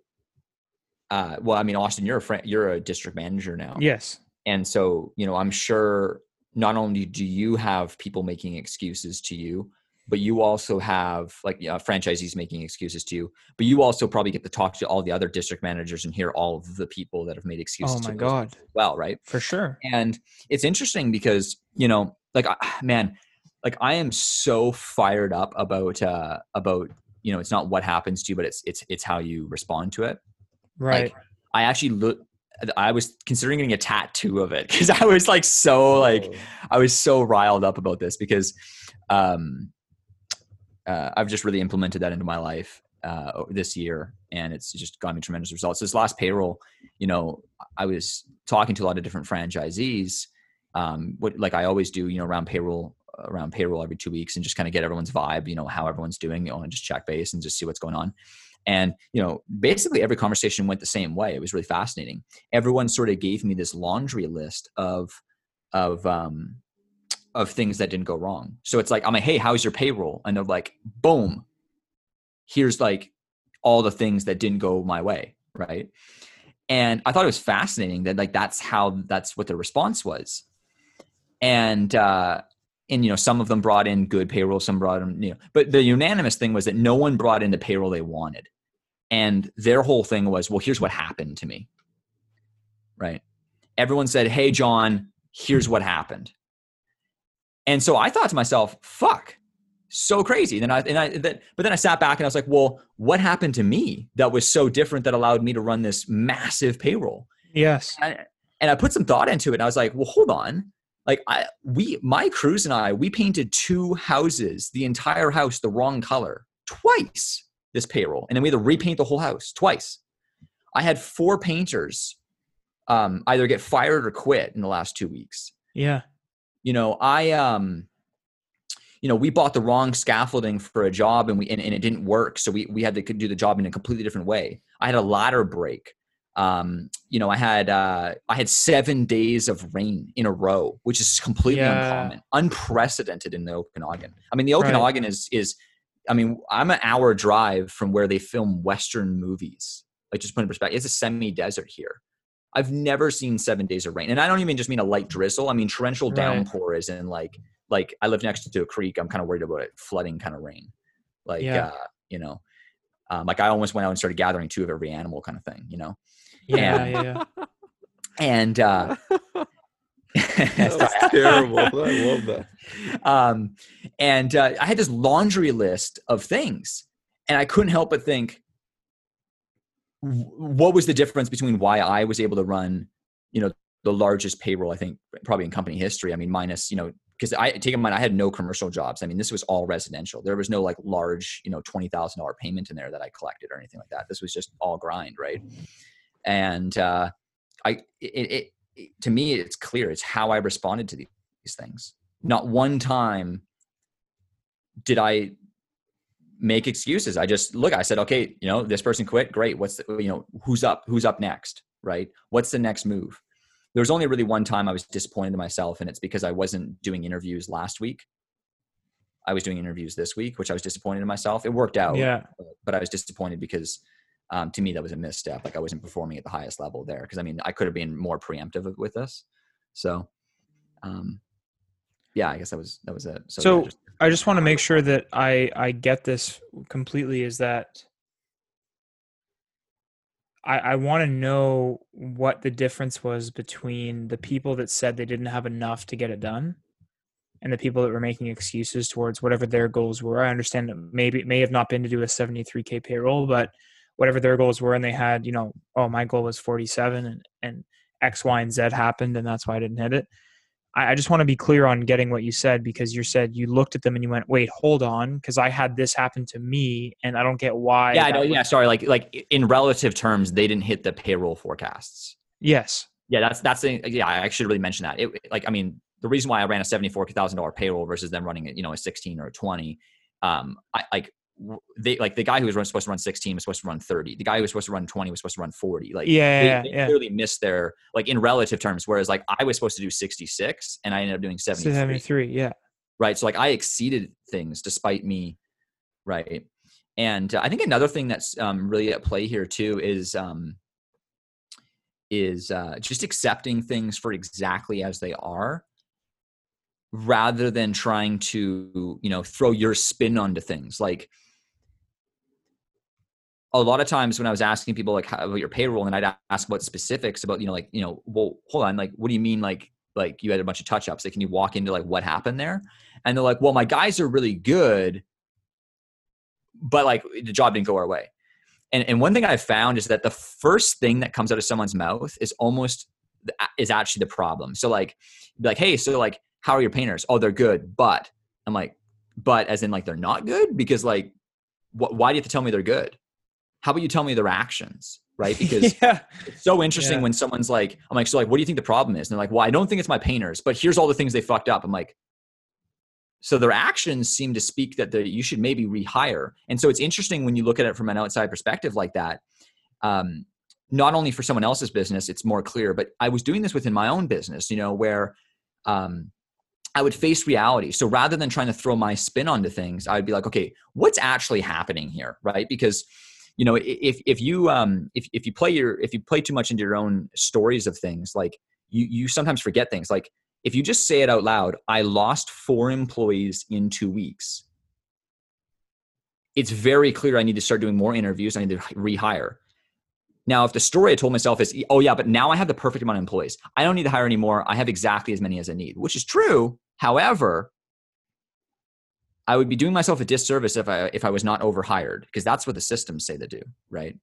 S3: uh, well i mean austin you're a friend you're a district manager now
S1: Yes.
S3: and so you know i'm sure not only do you have people making excuses to you but you also have like uh, franchisees making excuses to you but you also probably get to talk to all the other district managers and hear all of the people that have made excuses
S1: Oh
S3: to
S1: my God.
S3: well right
S1: For sure.
S3: and it's interesting because you know like man like i am so fired up about uh about you know it's not what happens to you but it's it's it's how you respond to it
S1: Right.
S3: like, i actually look i was considering getting a tattoo of it because i was like so like
S2: Oh.
S3: I was so riled up about this because um, uh, I've just really implemented that into my life uh, this year, and it's just gotten me tremendous results. This last payroll, you know, I was talking to a lot of different franchisees, um, what like I always do, you know, around payroll around payroll every two weeks, and just kind of get everyone's vibe, you know, how everyone's doing, you know, and just check base and just see what's going on. And you know, basically every conversation went the same way. It was really fascinating. Everyone sort of gave me this laundry list of of um of things that didn't go wrong. So it's like I'm like, hey, how's your payroll? And they're like, boom, here's like all the things that didn't go my way, right? And I thought it was fascinating that like that's how that's what the response was. And uh and you know some of them brought in good payroll, some brought in you know, but the unanimous thing was that no one brought in the payroll they wanted. And their whole thing was, well, here's what happened to me. Right? Everyone said, "Hey John, here's what happened." And so I thought to myself, fuck, so crazy. Then I, and I, that, but then I sat back and I was like, well, what happened to me that was so different that allowed me to run this massive payroll?
S1: Yes.
S3: And I, and I put some thought into it and I was like, well, hold on. Like I, we, my crews and I, we painted two houses, the entire house, the wrong color twice this payroll. And then we had to repaint the whole house twice. I had four painters um, either get fired or quit in the last two weeks
S1: Yeah.
S3: You know i um you know we bought the wrong scaffolding for a job and we and, and it didn't work. So we we had to do the job in a completely different way. I had a ladder break. Um you know i had uh i had seven days of rain in a row which is completely
S1: Yeah.
S3: uncommon unprecedented in the okanagan. I mean the
S1: Right.
S3: okanagan is is i mean i'm an hour drive from where they film western movies. Like just put in perspective it's a semi-desert here I've never seen seven days of rain, and I don't even just mean a light drizzle. I mean torrential
S1: Right.
S3: downpour is in like like I live next to a creek. I'm kind of worried about it flooding kind of rain, like
S1: Yeah.
S3: uh, you know, um, like I almost went out and started gathering two of every animal kind of thing, you know.
S1: Yeah.
S3: And-
S1: Yeah. yeah.
S3: And uh,
S2: That was terrible. I love that.
S3: um, and uh, I had this laundry list of things, and I couldn't help but think, w- what was the difference between why I was able to run, you know, the largest payroll I think probably in company history. I mean, minus you know, because I take in mind I had no commercial jobs. I mean, this was all residential. There was no like large, you know, twenty thousand dollar payment in there that I collected or anything like that. This was just all grind, right? And uh, I, it, it, it to me, it's clear. It's how I responded to these these things. Not one time did I make excuses. I just look, I said, okay, you know, this person quit. Great. What's the, you know, who's up? Who's up next? Right. What's the next move? There was only really one time I was disappointed in myself, and it's because I wasn't doing interviews last week. I was doing interviews this week, which I was disappointed in myself. It worked out,
S1: Yeah.
S3: but, I was disappointed because um, to me that was a misstep. Like I wasn't performing at the highest level there because I mean I could have been more preemptive with this. So, um, yeah, I guess that was that was it. So,
S1: So,
S3: yeah, just-
S1: I just want to make sure that I I get this completely. Is that I I want to know what the difference was between the people that said they didn't have enough to get it done, and the people that were making excuses towards whatever their goals were. I understand that maybe it may have not been to do a seventy three k payroll, but whatever their goals were, and they had you know oh my goal was forty seven and and X Y and Z happened, and that's why I didn't hit it. I, I just want to be clear on getting what you said because you said you looked at them and you went, "Wait, hold on," because I had this happen to me, and I don't get why.
S3: yeah, I know.
S1: would-
S3: Yeah, sorry. Like like in relative terms, they didn't hit the payroll forecasts.
S1: Yes.
S3: Yeah, that's that's the yeah. I should really mention that. It like I mean the reason why I ran a seventy four thousand dollar payroll versus them running it, you know, a sixteen or a twenty. Um, I like they like the guy who was run- supposed to run sixteen was supposed to run thirty. The guy who was supposed to run twenty was supposed to run forty. Like
S1: Yeah,
S3: they, they
S1: yeah.
S3: clearly missed their like in relative terms. Whereas like I was supposed to do sixty six and I ended up doing seventy three.
S1: Seventy three. Yeah.
S3: right? So like I exceeded things despite me, right? And uh, I think another thing that's um, really at play here too is um, is uh, just accepting things for exactly as they are, rather than trying to you know throw your spin onto things. Like a lot of times when I was asking people like how about your payroll, and I'd ask about specifics about you know like you know well hold on like what do you mean like like you had a bunch of touch ups like can you walk into like what happened there? And they're like well my guys are really good but like the job didn't go our way. And and one thing i found is that the first thing that comes out of someone's mouth is almost is actually the problem. So like like hey so like how are your painters? Oh they're good but i'm like but as in like they're not good? Because like wh- why do you have to tell me they're good how about you tell me their actions right because
S1: yeah.
S3: it's so interesting
S1: Yeah.
S3: when someone's like, I'm like, so like, what do you think the problem is? And they're like, well, I don't think it's my painters, but here's all the things they fucked up. I'm like, so their actions seem to speak that the, you should maybe rehire. And so it's interesting when you look at it from an outside perspective like that. Um, not only for someone else's business, it's more clear, but I was doing this within my own business, you know, where um, I would face reality. So rather than trying to throw my spin onto things, I would be like, okay, what's actually happening here, right? Because you know, if if you um if if you play your if you play too much into your own stories of things, like you you sometimes forget things. Like if you just say it out loud, I lost four employees in two weeks. It's very clear I need to start doing more interviews. I need to rehire. Now, if the story I told myself is, oh yeah, but now I have the perfect amount of employees. I don't need to hire anymore. I have exactly as many as I need, which is true. However, I would be doing myself a disservice if I if I was not overhired because that's what the systems say to do, right?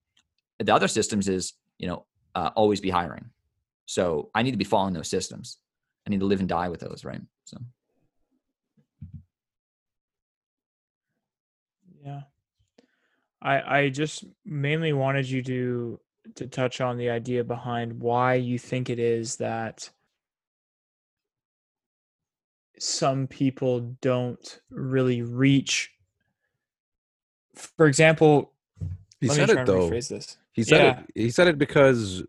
S3: The other systems is you know uh, always be hiring. So I need to be following those systems. I need to live and die with those, right? So
S1: Yeah. I I just mainly wanted you to to touch on the idea behind why you think it is that some people don't really reach for example
S2: He said it though. He said
S1: Yeah.
S2: it. He said it because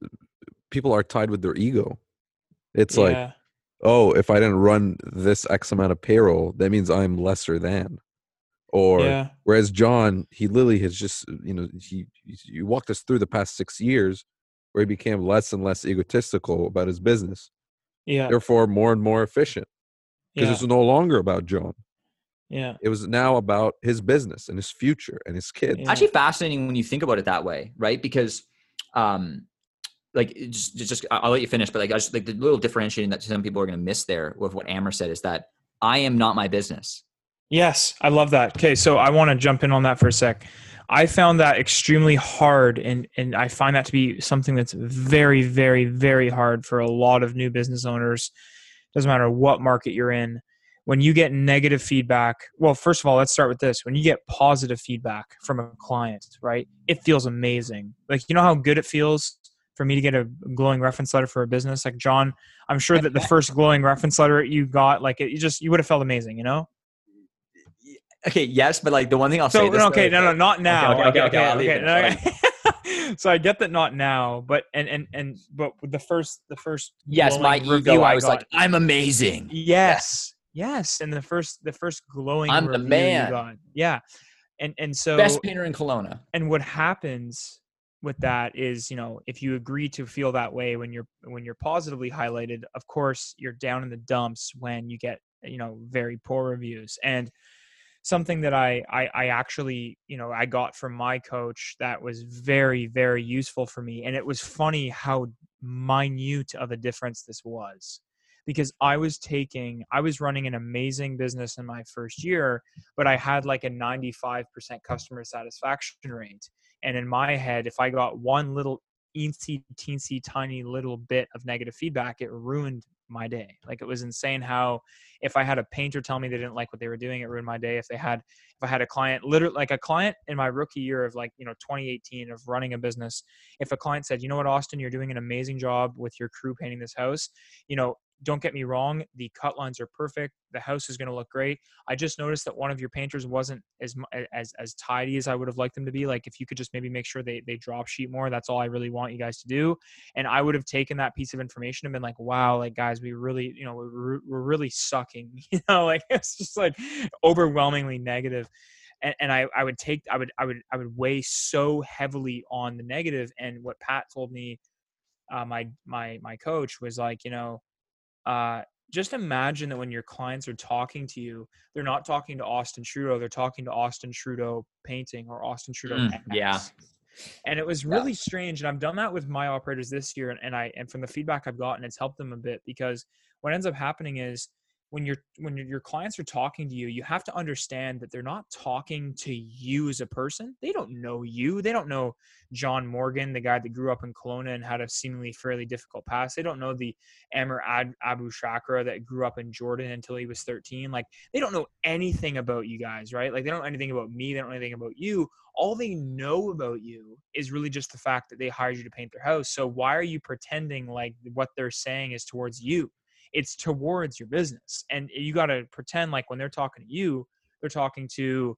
S2: people are tied with their ego. It's like, oh, if I didn't run this X amount of payroll, that means I'm lesser than. Or
S1: yeah
S2: whereas John, he literally has just, you know, he you walked us through the past six years where he became less and less egotistical about his business,
S1: yeah
S2: therefore more and more efficient because
S1: yeah,
S2: it's no longer about John.
S1: yeah
S2: It was now about his business and his future and his kids.
S1: Yeah.
S3: actually fascinating when you think about it that way, right? Because um like just, just just- I'll let you finish, but like I just like the little differentiating that some people are going to miss there with what Amer said is that I am not my business.
S1: Yes, I love that. Okay, so I want to jump in on that for a sec. I found that extremely hard, and and I find that to be something that's very, very, very hard for a lot of new business owners. Doesn't matter what market you're in. When you get negative feedback, well, first of all, let's start with this. When you get positive feedback from a client, right? It feels amazing. Like you know how good it feels for me to get a glowing reference letter for a business. Like John, I'm sure that the first glowing reference letter you got, like it, you just you would have felt amazing, you know.
S3: Okay, yes, but like the one thing I'll
S1: So
S3: say. this
S1: okay,
S3: though,
S1: no, no, not now.
S3: okay, okay, okay, I'll leave it.
S1: no, so I get that not now, but and and and but the first the first
S3: Yes, my ego.
S1: review
S3: I was
S1: got-
S3: like, I'm amazing.
S1: yes, Yes, and the first the first glowing
S3: I'm the man.
S1: got. Yeah. And and so
S3: Best painter in Kelowna.
S1: and what happens with that is you know if you agree to feel that way when you're when you're positively highlighted of course you're down in the dumps when you get you know very poor reviews and something that I, I i actually you know i got from my coach that was very very useful for me and it was funny how minute of a difference this was because i was taking i was running an amazing business in my first year but i had like a 95% customer satisfaction rate and in my head, if I got one little eensy teensy tiny little bit of negative feedback, it ruined my day. Like it was insane how if I had a painter tell me they didn't like what they were doing, it ruined my day. If they had if I had a client literally like a client in my rookie year of like, you know, 2018 of running a business, if a client said, you know what, Austin, you're doing an amazing job with your crew painting this house, you know, don't get me wrong, the cut lines are perfect. The house is going to look great. I just noticed that one of your painters wasn't as as as tidy as I would have liked them to be. Like if you could just maybe make sure they they drop sheet more, that's all I really want you guys to do. And I would have taken that piece of information and been like, wow, like guys, we really, you know, we're, we're really sucking. You know, like it's just like overwhelmingly negative. And, and I, I would take I would I would I would weigh so heavily on the negative and what Pat told me uh, my my my coach was like you know uh, just imagine that when your clients are talking to you, they're not talking to Austin Trudeau, they're talking to Austin Trudeau painting or Austin Trudeau.
S3: Mm, yeah.
S1: And it was
S3: Yeah.
S1: really strange. And I've done that with my operators this year. And, and I, and from the feedback I've gotten, it's helped them a bit because what ends up happening is when you're, when your clients are talking to you, you have to understand that they're not talking to you as a person. They don't know you. They don't know John Morgan, the guy that grew up in Kelowna and had a seemingly fairly difficult past. They don't know the Amr Abu Shakra that grew up in Jordan until he was 13. Like they don't know anything about you guys, right? Like they don't know anything about me. They don't know anything about you. All they know about you is really just the fact that they hired you to paint their house. So why are you pretending like what they're saying is towards you? It's towards your business. And you got to pretend like when they're talking to you, they're talking to,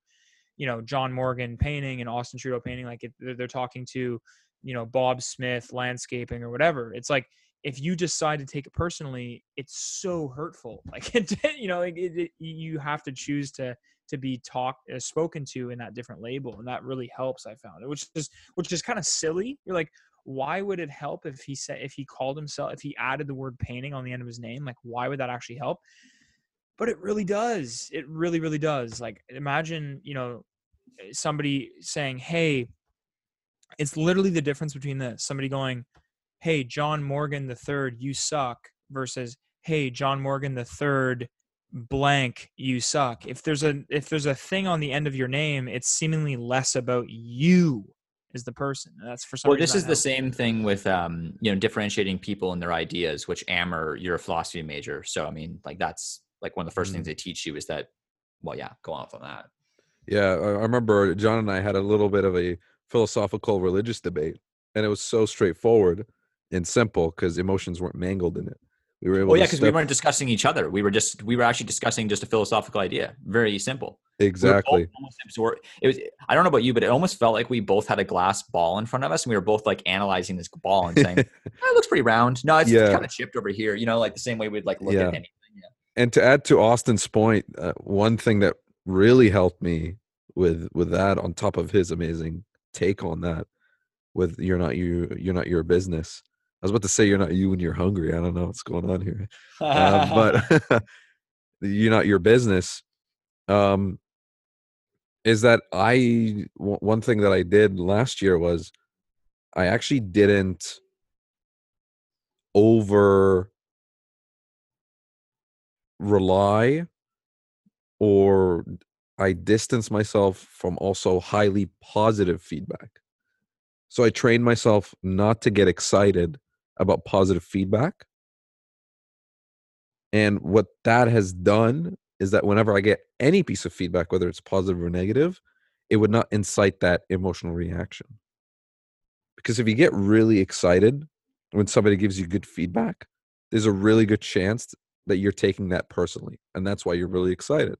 S1: you know, John Morgan painting and Austin Trudeau painting. Like they're, talking to, you know, Bob Smith landscaping or whatever. It's like, if you decide to take it personally, it's so hurtful. Like it, you know, it, it, you have to choose to to be talked uh, spoken to in that different label, and that really helps. I found it, which is which is kind of silly. You're like, why would it help if he said if he called himself if he added the word painting on the end of his name? Like, why would that actually help? But it really does. It really, really does. Like, imagine you know eh, somebody saying, "Hey." It's literally the difference between this. Somebody going, hey john morgan the third you suck versus hey john morgan the third blank you suck if there's a if there's a thing on the end of your name it's seemingly less about you as the person and that's for some
S3: Well, this is the
S1: helps.
S3: same thing with um, you know, differentiating people and their ideas, which Amer, you're a philosophy major. So I mean, like that's like one of the first things they teach you is that well, yeah, go off on that.
S2: Yeah, I I remember John and I had a little bit of a philosophical religious debate, and it was so straightforward and simple because emotions weren't mangled in it. We were able
S3: Well, yeah,
S2: to
S3: because we weren't discussing each other. We were just we were actually discussing just a philosophical idea. Very simple. We
S2: exactly.
S3: almost absor- It was. I don't know about you, but it almost felt like we both had a glass ball in front of us, and we were both like analyzing this ball and saying, "Oh, "It looks pretty round." No, it's,
S2: Yeah.
S3: kind of chipped over here. You know, like the same way we'd like look
S2: Yeah.
S3: at anything. Yeah.
S2: and to add to Austin's point, uh, one thing that really helped me with with that, on top of his amazing take on that, with you're not you, you're not your business. I was about to say you're not you when you're hungry. I don't know what's going on here, uh, but you're not your business. Um, is that I one thing that I did last year was I actually didn't over rely or I distance myself from also highly positive feedback. So I trained myself not to get excited about positive feedback. And what that has done is that whenever I get any piece of feedback, whether it's positive or negative, it would not incite that emotional reaction. Because if you get really excited when somebody gives you good feedback, there's a really good chance that you're taking that personally. And that's why you're really excited.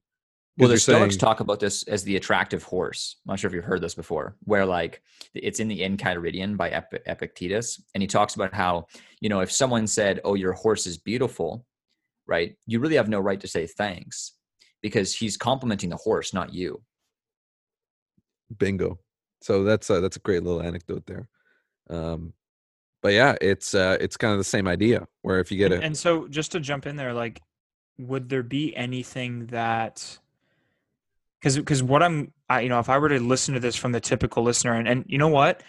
S3: Well, the
S2: you're
S3: Stoics
S2: saying-
S3: talk about this as the attractive horse. I'm not sure if you've heard this before, where like it's in the Enchiridion by Ep- Epictetus, and he talks about how you know if someone said, "Oh, your horse is beautiful," right? You really have no right to say thanks because he's complimenting the horse, not you.
S2: Bingo. So that's a, that's a great little anecdote there. Um, but yeah, it's uh, it's kind of the same idea where if you get
S1: and,
S2: a
S1: and so just to jump in there like would there be anything that because because what i'm I, you know if i were to listen to this from the typical listener and, and you know what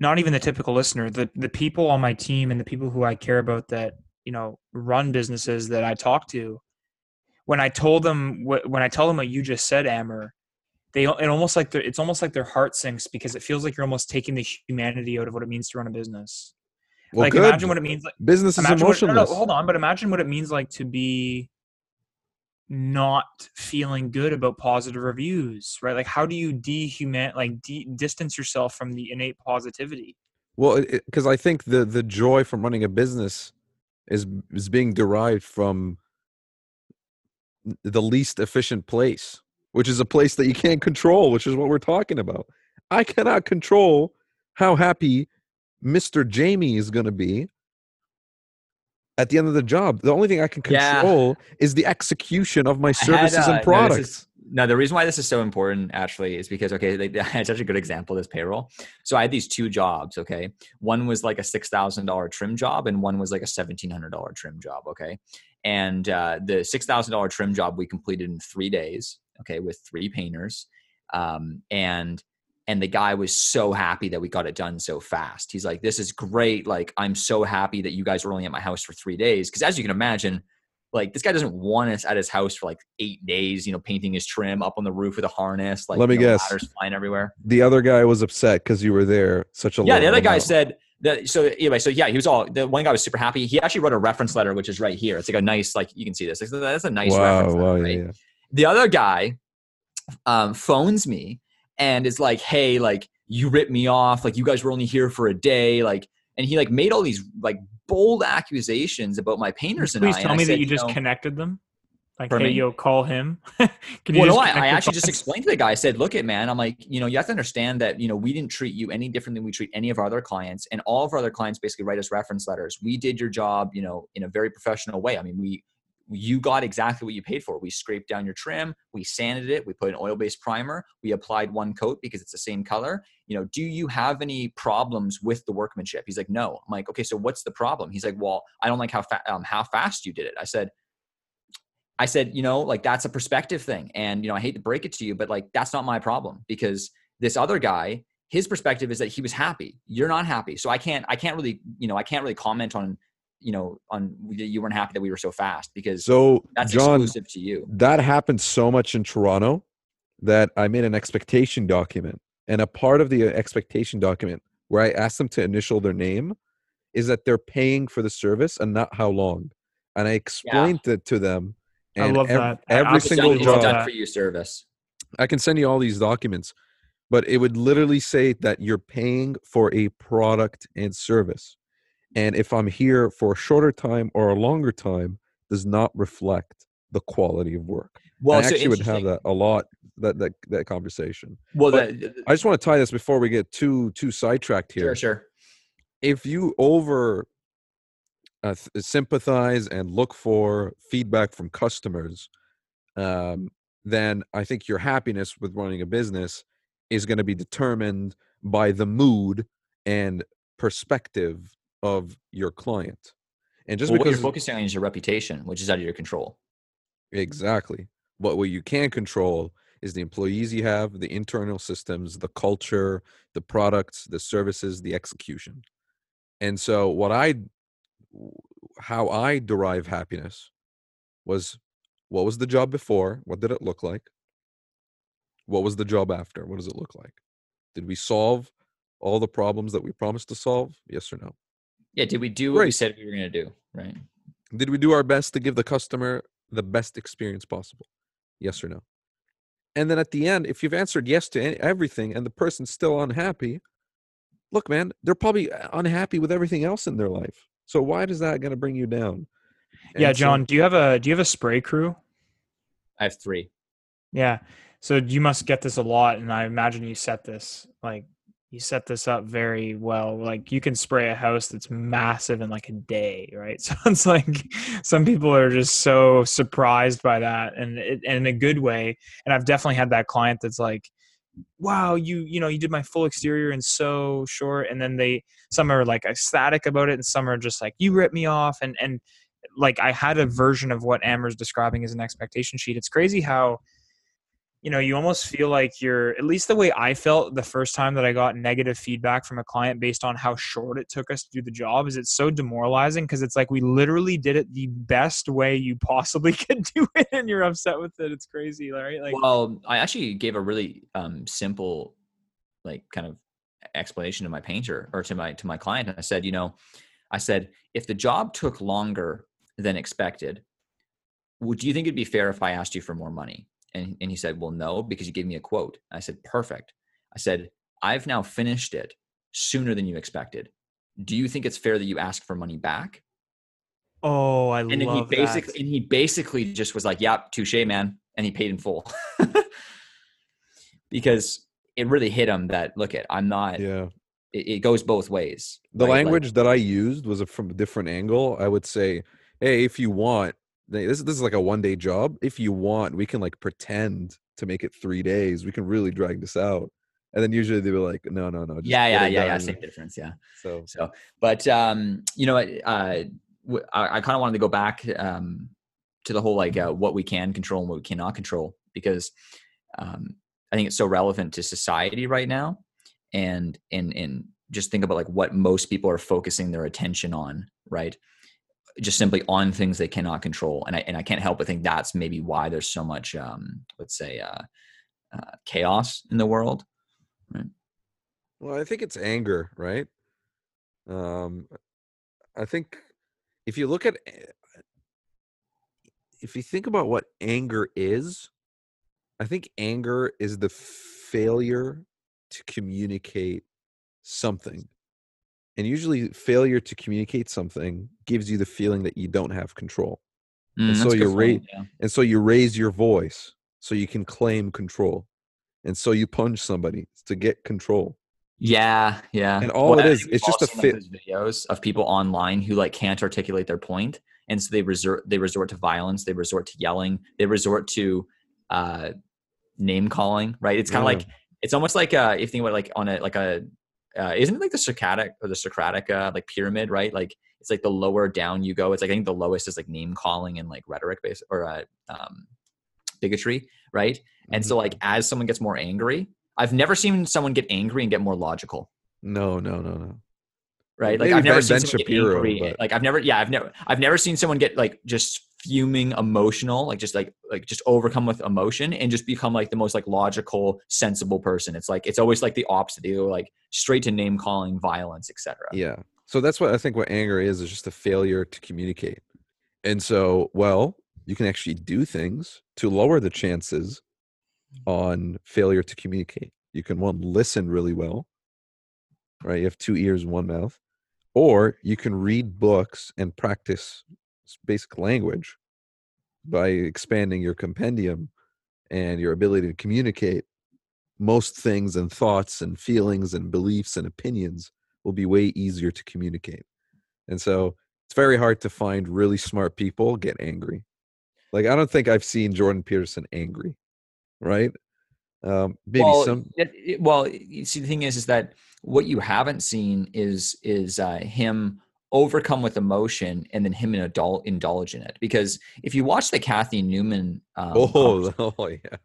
S1: not even the typical listener the the people on my team and the people who i care about that you know run businesses that i talk to when i told them what when i tell them what you just said Amer they it almost like their, it's almost like their heart sinks because it feels like you're almost taking the humanity out of what it means to run a business
S2: well,
S1: like
S2: good.
S1: imagine what it means like
S2: business is
S1: imagine what, no,
S2: emotionless.
S1: no, hold on, but imagine what it means like to be not feeling good about positive reviews, right? Like, how do you dehuman, like, de- distance yourself from the innate positivity?
S2: Well, because I think the the joy from running a business is is being derived from the least efficient place, which is a place that you can't control, which is what we're talking about. I cannot control how happy Mr. Jamie is going to be at the end of the job. The only thing I can
S3: Yeah.
S2: control is the execution of my
S3: had,
S2: services
S3: uh,
S2: and
S3: this
S2: products.
S3: Is- No, the reason why this is so important actually is because okay, they, it's such a good example. This payroll. So I had these two jobs. Okay, one was like a six thousand dollar trim job, and one was like a seventeen hundred dollar trim job. Okay, and uh, the six thousand dollar trim job we completed in three days. Okay, with three painters, um, and and the guy was so happy that we got it done so fast. He's like, "This is great! Like, I'm so happy that you guys were only at my house for three days." Because as you can imagine, like this guy doesn't want us at his house for like eight days. You know, painting his trim up on the roof with a harness. Like,
S2: Let me
S3: you know,
S2: guess.
S3: ladders flying everywhere.
S2: the other guy was upset because you were there. Such a
S3: Yeah, the other guy said that. So anyway, so yeah, he was all. The one guy was super happy. He actually wrote a reference letter, which is right here. It's like a nice, like you can see this. It's- That's a nice
S2: "Wow,
S3: reference
S2: wow,
S3: letter,
S2: yeah, yeah."
S3: the other guy um, phones me and is like, "Hey, like you ripped me off. Like you guys were only here for a day. Like." And he like made all these like bold accusations about my painters and
S1: Please tell
S3: and
S1: me that
S3: said,
S1: you just
S3: know,
S1: connected them. Like, hey,
S3: me?
S1: yo, call him. You
S3: well, no, I, I actually just explained to the guy. I said, "Look, it, man. I'm like, you know, you have to understand that, you know, we didn't treat you any different than we treat any of our other clients, and all of our other clients basically write us reference letters. We did your job, you know, in a very professional way. I mean, we, you got exactly what you paid for. We scraped down your trim, we sanded it, we put an oil-based primer, we applied one coat because it's the same color. You know, do you have any problems with the workmanship?" He's like, "No." I'm like, "Okay, so what's the problem?" He's like, "Well, I don't like how fa- um, how fast you did it." I said. I said, you know, like that's a perspective thing. And, you know, I hate to break it to you, but like that's not my problem because this other guy, his perspective is that he was happy. You're not happy. So I can't, I can't really, you know, I can't really comment on, you know, on you weren't happy that we were so fast because
S2: So,
S3: that's
S2: John,
S3: exclusive to you.
S2: that happened so much in Toronto that I made an expectation document. And a part of the uh, expectation document where I asked them to initial their name is that they're paying for the service and not how long. And I explained it to them. And I
S1: love
S2: ev-
S1: that. I
S2: every
S3: It's
S2: single job
S3: done for you service.
S2: I can send you all these documents, but it would literally say that you're paying for a product and service. And if I'm here for a shorter time or a longer time, does not reflect the quality of work.
S3: Well,
S2: I
S3: so
S2: actually would have that a lot that that that conversation.
S3: Well, the,
S2: I just want to tie this before we get too too sidetracked here.
S3: sure, sure.
S2: If you over uh, sympathize and look for feedback from customers, um, then I think your happiness with running a business is going to be determined by the mood and perspective of your client. And just
S3: Well, what you're focusing on is your reputation, which is out of your control.
S2: Exactly. But what you can control is the employees you have, the internal systems, the culture, the products, the services, the execution. And so what I how I derive happiness was what was the job before? What did it look like? What was the job after? What does it look like? Did we solve all the problems that we promised to solve? Yes or no?
S3: Yeah. Did we do what we said we were going to do? Right.
S2: Did we do our best to give the customer the best experience possible? Yes or no? And then at the end, if you've answered yes to any, everything and the person's still unhappy, look, man, they're probably uh, unhappy with everything else in their life. So why is that going to bring you down?
S1: Yeah,
S2: And so-
S1: John, do you have a do you have a spray crew?
S3: I have three.
S1: Yeah. So you must get this a lot, and I imagine you set this like you set this up very well. Like you can spray a house that's massive in like a day, right? So it's like some people are just so surprised by that, and, it, and in a good way. And I've definitely had that client that's like, "Wow, you you know you did my full exterior in so short," and then they some are like ecstatic about it, and some are just like, "You ripped me off," and and like I had a version of what Amer's describing as an expectation sheet. It's crazy how you know, you almost feel like you're, at least the way I felt the first time that I got negative feedback from a client based on how short it took us to do the job, is it's so demoralizing because it's like we literally did it the best way you possibly could do it and you're upset with it. It's crazy, right? Like,
S3: well, I actually gave a really um, simple, like, kind of explanation to my painter or to my to my client i said you know i said if the job took longer than expected would you think it'd be fair if i asked you for more money and, and he said, Well, no, because you gave me a quote. I said, Perfect. I said, I've now finished it sooner than you expected. Do you think it's fair that you ask for money back?
S1: Oh, I
S3: and
S1: love
S3: he basically
S1: that.
S3: and he basically just was like, Yep, touche, man. And he paid in full. because it really hit him that look at I'm not
S2: Yeah.
S3: it, it goes both ways.
S2: The
S3: right? Like-
S2: language that I used was from a different angle. I would say, "Hey, if you want, th- this this is like a one day job. If you want, we can like pretend to make it three days. We can really drag this out." And then usually they were like, "No, no, no." just
S3: yeah, yeah, yeah, yeah.
S2: done."
S3: Same difference. Yeah.
S2: So
S3: So, but um, you know, uh, w- I, I kind of wanted to go back um, to the whole like uh, what we can control and what we cannot control because um, I think it's so relevant to society right now, and and and just think about like what most people are focusing their attention on, right? Just simply on things they cannot control, and I and I can't help but think that's maybe why there's so much, um, let's say, uh, uh, chaos in the world. Right.
S2: Well, I think it's anger, right? Um, I think if you look at, if you think about what anger is, I think anger is the failure to communicate something. And usually, failure to communicate something gives you the feeling that you don't have control.
S3: Mm,
S2: And so
S3: that's a good
S2: you're ra-
S3: yeah.
S2: And so you raise your voice so you can claim control. And so you punch somebody to get control.
S3: Yeah, yeah.
S2: And all it
S3: I
S2: is, it's just a fit-
S3: videos of people online who like can't articulate their point, and so they resort they resort to violence, they resort to yelling, they resort to uh, name calling. Right? It's kind of
S2: Yeah.
S3: like it's almost like uh, if you think about like on a like a uh, isn't it like the Socratic or the Socratic uh, like pyramid? Right? Like it's like the lower down you go. It's like I think the lowest is like name calling and like rhetoric based or uh, um, bigotry. Right? And
S2: Mhm.
S3: so like as someone gets more angry, I've never seen someone get angry and get more logical
S2: No, no, no, no.
S3: Right? Like
S2: Maybe
S3: I've never
S2: Ben-
S3: seen
S2: Ben
S3: someone
S2: Shapiro,
S3: get angry.
S2: but-
S3: Like I've never, yeah, I've never, I've never seen someone get like just fuming, emotional, like just like like just overcome with emotion and just become like the most like logical, sensible person. It's like it's always like the opposite. They go like straight to name calling, violence, etc.
S2: Yeah. So that's what I think what anger is, is just a failure to communicate. And so, well, you can actually do things to lower the chances on failure to communicate. You can one listen really well, right? You have two ears one mouth. Or you can read books and practice basic language by expanding your compendium and your ability to communicate most things and thoughts and feelings and beliefs and opinions will be way easier to communicate. And so it's very hard to find really smart people get angry. Like I don't think I've seen Jordan Peterson angry, right? Um, maybe
S3: well,
S2: some.
S3: it- it- well, you see, the thing is, is that what you haven't seen is is uh, him overcome with emotion and then him indul- indulge in it. Because if you watch the Cathy Newman, um,
S2: Oh, oh yeah.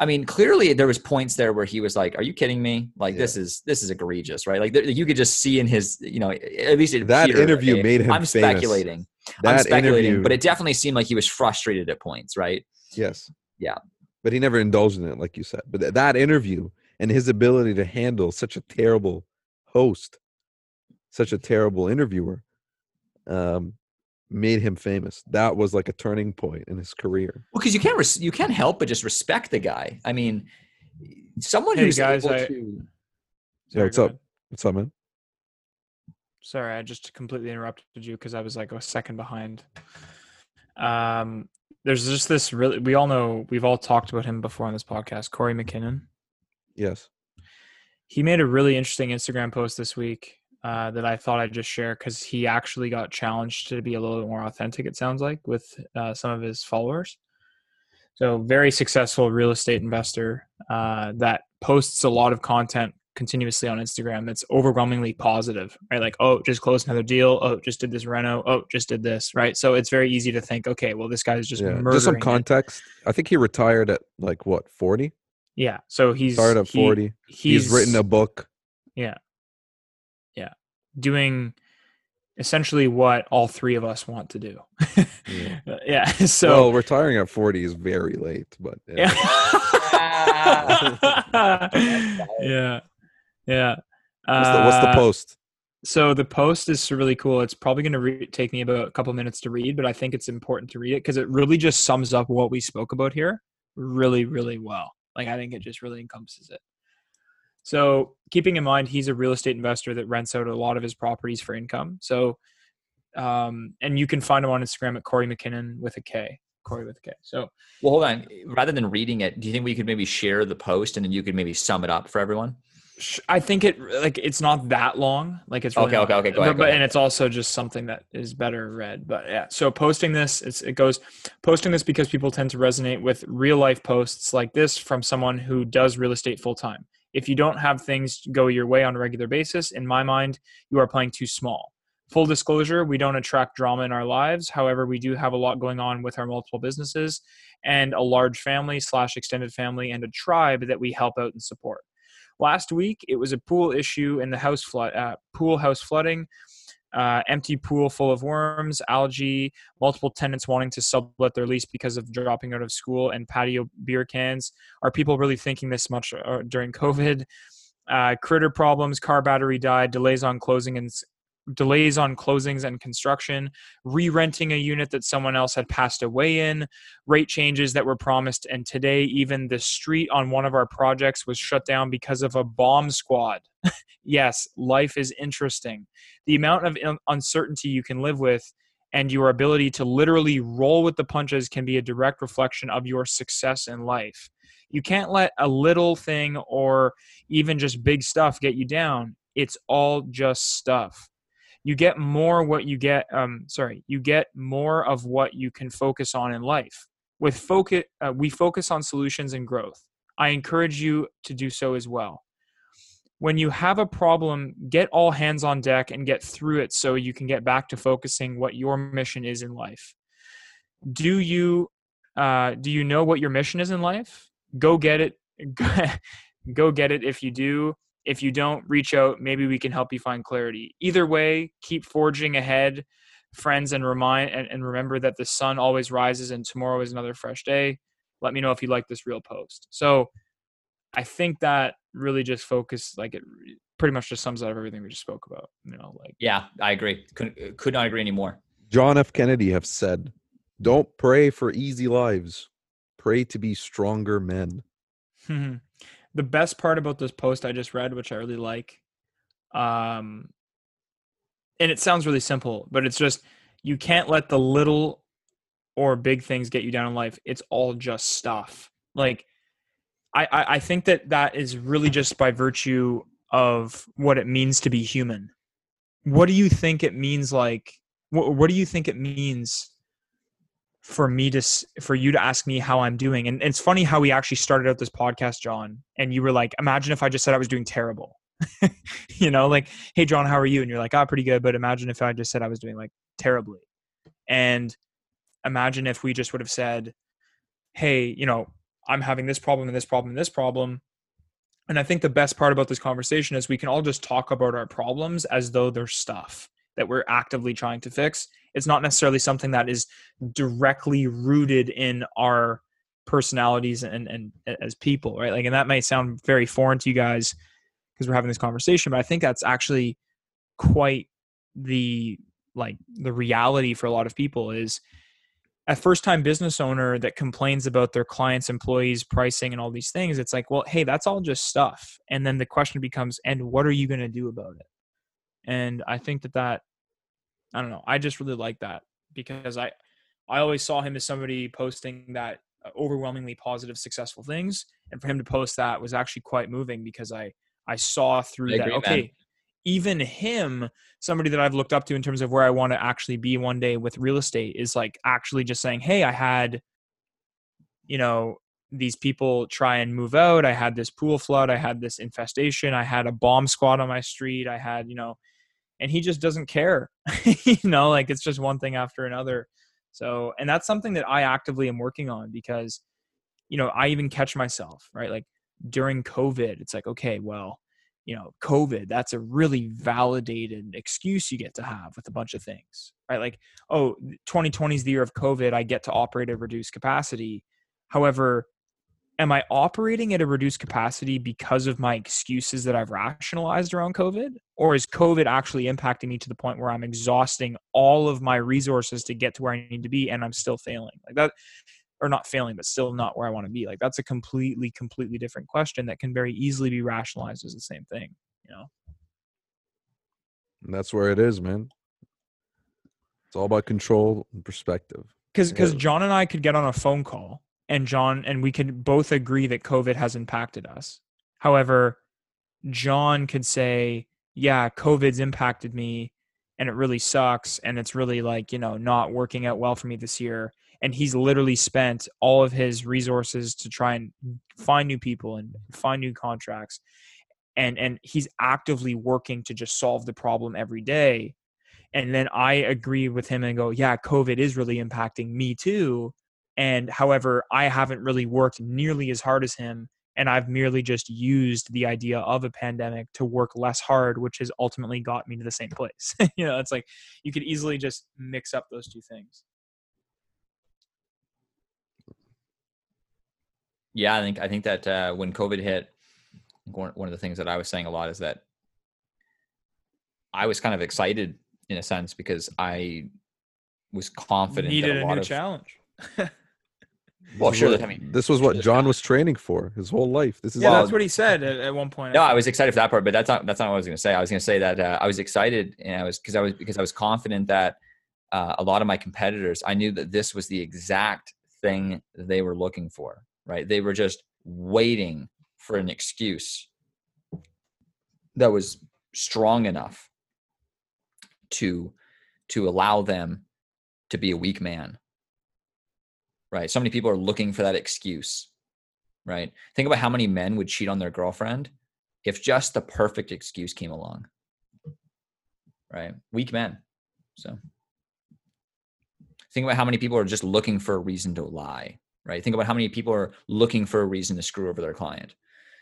S3: I mean, clearly there was points there where he was like, "Are you kidding me? Like
S2: Yeah.
S3: this is this is egregious, right?" Like there, you could just see in his, you know, at least it
S2: That
S3: appeared,
S2: interview
S3: okay?
S2: made him
S3: I'm
S2: famous.
S3: speculating. I'm speculating,
S2: interview,
S3: but it definitely seemed like he was frustrated at points, right?
S2: yes,
S3: Yeah.
S2: but he never indulged in it, like you said. But th- that interview and his ability to handle such a terrible host, such a terrible interviewer, um, made him famous. That was like a turning point in his career.
S3: Well, because you can't res- you can't help but just respect the guy. I mean, someone
S1: Hey,
S3: who's
S1: guys,
S3: able
S1: I-
S3: to.
S2: Yeah, what's up?
S1: ahead.
S2: What's up, man?
S1: Sorry, I just completely interrupted you because I was like a second behind. Um, there's just this really. We all know we've all talked about him before on this podcast. Korey McKinnon.
S2: Yes.
S1: he made a really interesting Instagram post this week uh, that I thought I'd just share because he actually got challenged to be a little bit more authentic. It sounds like with uh, some of his followers. So very successful real estate investor uh, that posts a lot of content continuously on Instagram that's overwhelmingly positive, right? Like, oh, just closed another deal. Oh, just did this reno. Oh, just did this, right? So it's very easy to think, okay, well, this guy's just
S2: Yeah.
S1: murdering.
S2: Just some
S1: it.
S2: context. I think he retired at like what forty.
S1: Yeah. So he's
S2: Started at
S1: he-
S2: forty. He's, written a book.
S1: yeah, yeah, doing essentially what all three of us want to do.
S2: Yeah.
S1: yeah. So
S2: well, retiring at forty is very late, but yeah.
S1: yeah. yeah. Yeah.
S2: What's, the, what's the
S1: Uh,
S2: post?
S1: So the post is really cool. It's probably going to re- take me about a couple minutes to read, but I think it's important to read it because it really just sums up what we spoke about here really, really well. Like I think it just really encompasses it. So keeping in mind, he's a real estate investor that rents out a lot of his properties for income. So, um, and you can find him on Instagram at Korey McKinnon with a K. Korey with a K. So
S3: Well, hold on. Rather than reading it, do you think we could maybe share the post and then you could maybe sum it up for everyone?
S1: I think it like it's not that long. Like it's really
S3: Okay,
S1: not-
S3: okay, okay, go
S1: but,
S3: ahead, go
S1: but-
S3: ahead.
S1: and it's also just something that is better read. But yeah, so posting this, it's, it goes posting this because people tend to resonate with real life posts like this from someone who does real estate full time. If you don't have things go your way on a regular basis, in my mind, you are playing too small. Full disclosure, we don't attract drama in our lives. However, we do have a lot going on with our multiple businesses and a large family slash extended family and a tribe that we help out and support. Last week, it was a pool issue in the house flood, uh, pool house flooding, uh, empty pool full of worms, algae, multiple tenants wanting to sublet their lease because of dropping out of school, and patio beer cans. Are people really thinking this much uh, during COVID? Uh, critter problems, car battery died, delays on closing and delays on closings and construction, re-renting a unit that someone else had passed away in, rate changes that were promised, and today even the street on one of our projects was shut down because of a bomb squad. yes, life is interesting. The amount of uncertainty you can live with and your ability to literally roll with the punches can be a direct reflection of your success in life. You can't let a little thing or even just big stuff get you down. It's all just stuff. You get more what you get um sorry, you get more of what you can focus on in life. With focus uh, we focus on solutions and growth. I encourage you to do so as well when you have a problem, get all hands on deck and get through it so you can get back to focusing what your mission is in life. Do you uh, do you know what your mission is in life? Go get it. Go get it if you do. If you don't, reach out. Maybe we can help you find clarity. Either way, keep forging ahead, friends, and remind and, and remember that the sun always rises and tomorrow is another fresh day. Let me know if you like this real post. So I think that really just focus like it pretty much just sums up everything we just spoke about. You know, like
S3: Yeah, I agree. Could, could not agree anymore.
S2: John F. Kennedy have said, "Don't pray for easy lives. Pray to be stronger men."
S1: the best part about this post I just read, which I really like, um, and it sounds really simple, but it's just you can't let the little or big things get you down in life. It's all just stuff. Like I, I, I think that that is really just by virtue of what it means to be human. What do you think it means? Like, what, what do you think it means for me to for you to ask me how I'm doing? And, it's funny how we actually started out this podcast, John, and you were like, "Imagine if I just said I was doing terrible." you know, like, "Hey, John, how are you?" And you're like, "Ah, pretty good." But imagine if I just said I was doing like terribly, and imagine if we just would have said, "Hey, you know, I'm having this problem and this problem and this problem." And I think the best part about this conversation is we can all just talk about our problems as though they're stuff that we're actively trying to fix. It's not necessarily something that is directly rooted in our personalities and, and, as people, right? Like, and that may sound very foreign to you guys because we're having this conversation, but I think that's actually quite the like the reality for a lot of people is a first time business owner that complains about their clients employees pricing and all these things it's like well hey that's all just stuff and then the question becomes and what are you going to do about it and i think that that i don't know i just really like that because i i always saw him as somebody posting that uh, overwhelmingly positive successful things and for him to post that was actually quite moving because i I saw through
S3: I
S1: that.
S3: agree, man.
S1: okay, even him, somebody that I've looked up to in terms of where I want to actually be one day with real estate, is like actually just saying, "Hey, I had, you know, these people try and move out. I had this pool flood. I had this infestation. I had a bomb squad on my street. I had, you know." And he just doesn't care, you know, like it's just one thing after another. So, and that's something that I actively am working on because, you know, I even catch myself, right? Like during COVID, it's like, okay, well, you know, COVID, that's a really validated excuse you get to have with a bunch of things, right? Like, oh, 2020 is the year of COVID. I get to operate at reduced capacity. However, am I operating at a reduced capacity because of my excuses that I've rationalized around COVID? Or is COVID actually impacting me to the point where I'm exhausting all of my resources to get to where I need to be and I'm still failing? Like that, or not failing, but still not where I want to be. Like that's a completely, completely different question that can very easily be rationalized as the same thing, you know?
S2: And that's where it is, man. It's all about control and perspective.
S1: because because John and I could get on a phone call and John and we could both agree that COVID has impacted us. However, John could say, "Yeah, COVID's impacted me, and it really sucks, and it's really like you know not working out well for me this year." And he's literally spent all of his resources to try and find new people and find new contracts, and and he's actively working to just solve the problem every day and then I agree with him and go, yeah, COVID is really impacting me too. And however, I haven't really worked nearly as hard as him. And I've merely just used the idea of a pandemic to work less hard, which has ultimately got me to the same place. you know, it's like you could easily just mix up those two things.
S3: Yeah, I think I think that uh, when COVID hit, one of the things that I was saying a lot is that I was kind of excited in a sense because I was confident
S1: Needed
S3: that
S1: a
S3: a lot
S1: new
S3: of
S1: challenge.
S3: well,
S2: This
S3: sure.
S2: what-
S3: I mean,
S2: this was what John was training for his whole life. This is
S1: yeah,
S3: Well,
S1: that's what he said at, at one point.
S3: No, I was excited for that part, but that's not that's not what I was going to say. I was going to say that uh, I was excited, and I was because I was because I was confident that uh, a lot of my competitors, I knew that this was the exact thing they were looking for. Right? They were just waiting for an excuse that was strong enough to to allow them to be a weak man. Right? So many people are looking for that excuse right? Think about how many men would cheat on their girlfriend if just the perfect excuse came along, right? Weak men. So think about how many people are just looking for a reason to lie, right? Think about how many people are looking for a reason to screw over their client.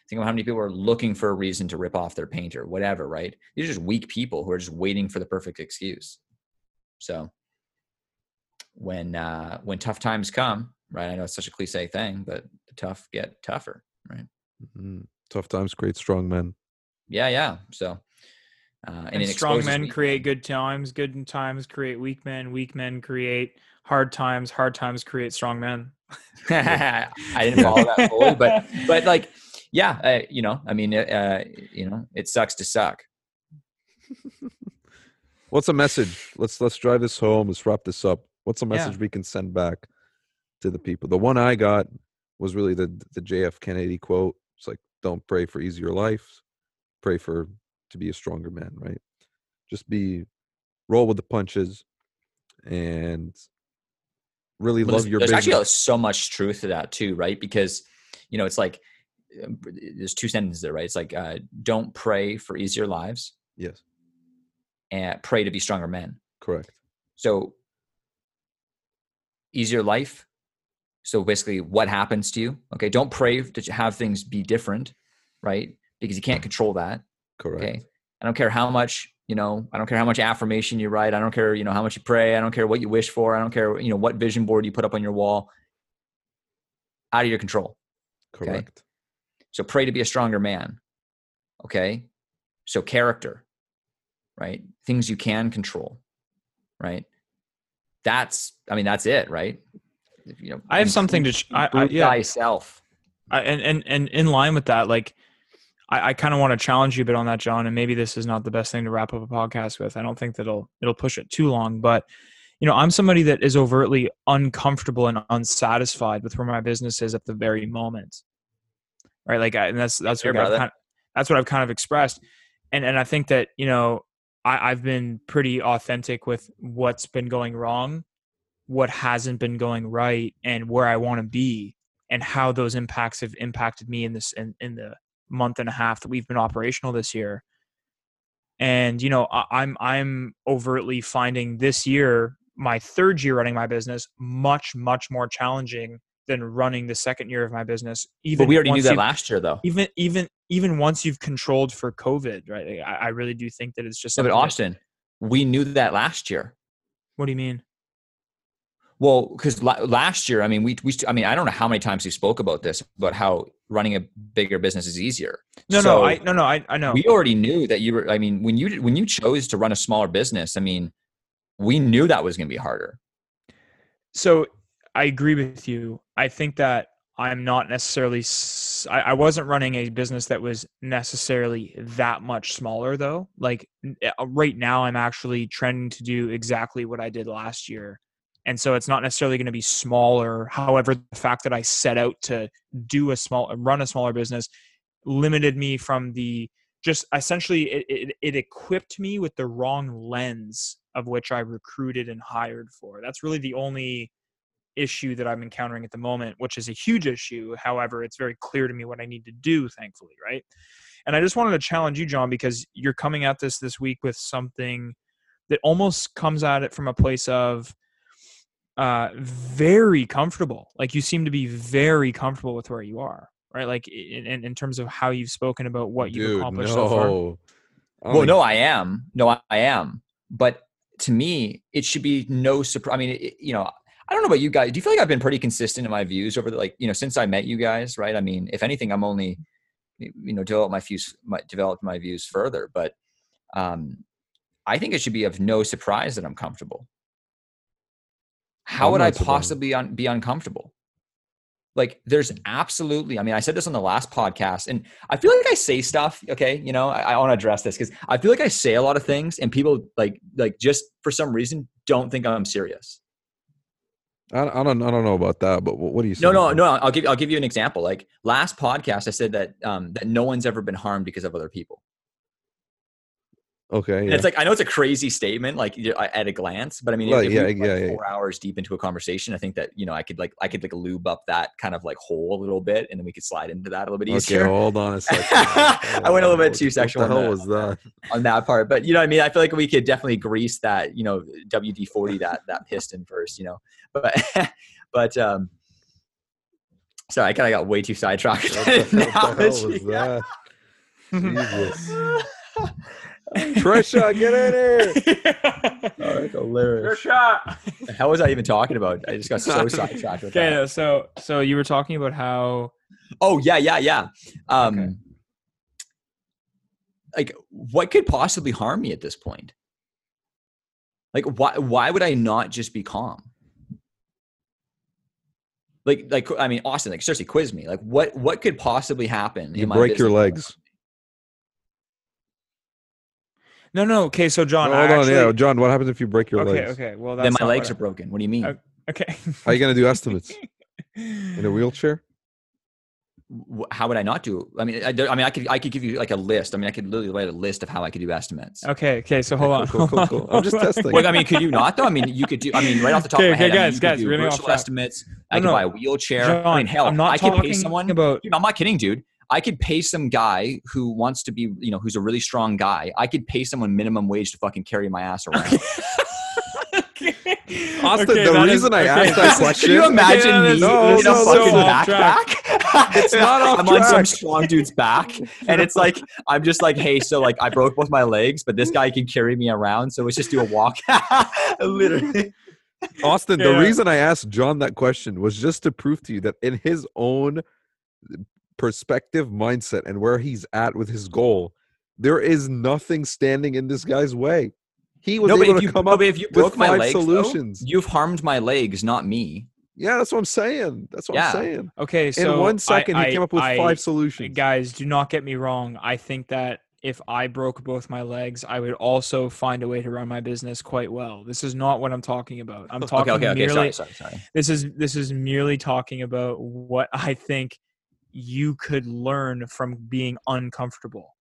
S3: Think about how many people are looking for a reason to rip off their painter, whatever, right? These are just weak people who are just waiting for the perfect excuse. So when uh, when tough times come, right? I know it's such a cliche thing, but the tough get tougher, right?
S2: Mhm. tough times create strong men.
S3: Yeah, yeah. So, uh, and,
S1: and strong men
S3: weak
S1: create
S3: men.
S1: good times. Good times create weak men. Weak men create hard times. Hard times create strong men.
S3: I didn't follow that fully, but but like, yeah, uh, you know, I mean, uh, you know, it sucks to suck.
S2: What's a message? Let's let's drive this home. Let's wrap this up. What's a
S1: Yeah.
S2: message we can send back to the people? The one I got was really the the JF Kennedy quote. It's like, don't pray for easier life, pray for to be a stronger man. Right? Just be roll with the punches, and really
S3: Well,
S2: love your
S3: there's
S2: business.
S3: actually so much truth to that too, right? Because you know, it's like um, there's two sentences there, right? It's like uh, don't pray for easier lives
S2: yes,
S3: and pray to be stronger men.
S2: correct.
S3: So easier life. So basically, what happens to you? Okay, don't pray to have things be different, right? Because you can't control that.
S2: Correct.
S3: Okay. I don't care how much, you know, I don't care how much affirmation you write. I don't care, you know, how much you pray. I don't care what you wish for. I don't care, you know, what vision board you put up on your wall. Out of your control.
S2: Correct.
S3: So pray to be a stronger man. Okay. So character, right? Things you can control, right? That's, I mean, that's it, right? If, You know,
S1: I have something to sh- I- I- yeah.
S3: thyself.
S1: I, and and and in line with that, like I, I kind of want to challenge you a bit on that, John. And maybe this is not the best thing to wrap up a podcast with. I don't think that it'll it'll push it too long, but you know, I'm somebody that is overtly uncomfortable and unsatisfied with where my business is at the very moment. Right, like, I, and that's that's
S3: Here,
S1: what I've kind that's what I've kind of expressed. And and I think that, you know, I, I've been pretty authentic with what's been going wrong, what hasn't been going right, and where I want to be and how those impacts have impacted me in this in, in the month and a half that we've been operational this year. And you know, I, I'm I'm overtly finding this year, my third year running my business, much much more challenging than running the second year of my business. Even
S3: But we already knew that last year, though.
S1: even even even once you've controlled for COVID, right? I, I really do think that it's just.
S3: But
S1: something that-
S3: Austin, we knew that last year.
S1: what do you mean?
S3: Well, because la- last year, I mean, we, we, st- I mean, I don't know how many times we spoke about this, about how running a bigger business is easier.
S1: No,
S3: So,
S1: no, I no no I I know.
S3: We already knew that you were. I mean, when you when you chose to run a smaller business, I mean, we knew that was going to be harder.
S1: So I agree with you. I think that I'm not necessarily. I, wasn't running a business that was necessarily that much smaller, though. Like uh, right now, I'm actually trending to do exactly what I did last year, and so it's not necessarily going to be smaller. However, the fact that I set out to do a small, run a smaller business, limited me from the just essentially it, it, it equipped me with the wrong lens of which I recruited and hired for. That's really the only issue that I'm encountering at the moment, which is a huge issue. However, it's very clear to me what I need to do, thankfully, right? And I just wanted to challenge you, John, because you're coming at this this week with something that almost comes at it from a place of uh very comfortable like you seem to be very comfortable with where you are right like in, in, in terms of how you've spoken about what you've
S2: Dude,
S1: accomplished
S2: no.
S1: so far
S2: I
S3: Well, no, I am. No, I I am. But to me, it should be no surprise. I mean, it, you know, I don't know about you guys. Do you feel like I've been pretty consistent in my views over the like, you know, since I met you guys, right? I mean, if anything, I'm only, you know, develop my views, my, developed my views further. But um, I think it should be of no surprise that I'm comfortable. How
S2: I'm
S3: would I possibly un- be uncomfortable? Like, there's absolutely. I mean, I said this on the last podcast, and I feel like I say stuff. Okay, you know, I, I want to address this because I feel like I say a lot of things, and people like, like, just for some reason, don't think I'm serious.
S2: I, I don't I don't know about that, but what, what do you say?
S3: No, no, no. I'll give I'll give you an example. Like last podcast, I said that um, that no one's ever been harmed because of other people.
S2: Okay, yeah.
S3: it's like I know it's a crazy statement, like at a glance, but I mean,
S2: Right,
S3: if
S2: yeah,
S3: we
S2: yeah,
S3: like, four hours deep into a conversation, I think that you know I could like I could like lube up that kind of like hole a little bit, and then we could slide into that a little bit
S2: okay,
S3: easier
S2: hold on a second.
S3: I went a little bit too sexual
S2: What the
S3: on
S2: hell
S3: that.
S2: was that?
S3: on that part. But you know, what I mean, I feel like we could definitely grease that, you know, WD forty that that piston first, you know. But but um, sorry, I kind of got way too sidetracked.
S2: What the, what the hell was that? Jesus. Trisha, get in here.
S3: Oh, that's hilarious.
S1: shot.
S3: The hell was I even talking about? I just got so sidetracked with
S1: Okay,
S3: that.
S1: no, so so you were talking about how
S3: Oh yeah, yeah, yeah. Um,
S1: Okay.
S3: like, what could possibly harm me at this point? Like, why? Why would I not just be calm? Like, like I mean, Austin, like seriously, quiz me. Like, what what could possibly happen?
S2: You
S3: in my
S2: break your
S3: business?
S2: legs.
S1: No no okay so John
S2: No,
S1: I
S2: hold on,
S1: actually,
S2: yeah, John. What happens if you break your
S1: okay
S2: legs?
S1: okay okay. well that's
S3: Then my legs are broken. What do you mean?
S1: Okay. Okay
S2: How are you gonna do estimates in a wheelchair?
S3: How would I not do? I mean, I, I mean, I could I could give you like a list. I mean, I could literally write a list of how I could do estimates.
S1: okay okay so hold on
S2: Cool, cool, cool. I'm just
S1: hold on.
S2: testing.
S3: Well, I mean, could you not though? I mean, you could do. I mean, right off the top
S1: Okay,
S3: of my
S1: okay,
S3: head, I mean,
S1: guys,
S3: could do
S1: we're getting
S3: virtual
S1: track.
S3: estimates.
S1: No,
S3: I could
S1: no.
S3: buy a wheelchair.
S1: John,
S3: I mean, hell,
S1: I'm not
S3: I could pay someone.
S1: about
S3: Dude, I'm not kidding, dude. I could pay some guy who wants to be, you know, who's a really strong guy. I could pay someone minimum wage to fucking carry my ass around.
S2: Austin,
S1: Okay,
S2: the
S1: that is-
S2: reason I
S1: okay.
S2: asked that question.
S3: Can you imagine
S1: that
S3: me
S2: No,
S3: in
S2: no,
S3: a
S2: no,
S3: fucking
S2: so
S3: backpack?
S2: It's not off
S3: I'm on some strong dude's back, and it's like I'm just like, hey, so like I broke both my legs, but this guy can carry me around, so let's just do a walk. Literally.
S2: Austin,
S1: Yeah.
S2: the reason I asked John that question was just to prove to you that in his own perspective, mindset, and where he's at with his goal, there is nothing standing in this guy's way. He was
S3: No,
S2: able
S3: if
S2: to
S3: you,
S2: come
S3: no,
S2: up.
S3: if you
S2: with
S3: broke my
S2: five
S3: legs, though, you've harmed my legs, not me.
S2: Yeah, that's what I'm saying. That's what
S3: Yeah.
S2: I'm saying.
S1: okay so
S2: In one second
S1: I-
S2: second,
S1: I-
S2: he came up with
S1: I-
S2: five solutions.
S1: guys do not get me wrong i think that if i broke both my legs i would also find a way to run my business quite well this is not what i'm talking about i'm talking
S3: Okay, okay, okay.
S1: merely
S3: Sorry, sorry, sorry.
S1: this is this is merely talking about what i think you could learn from being uncomfortable.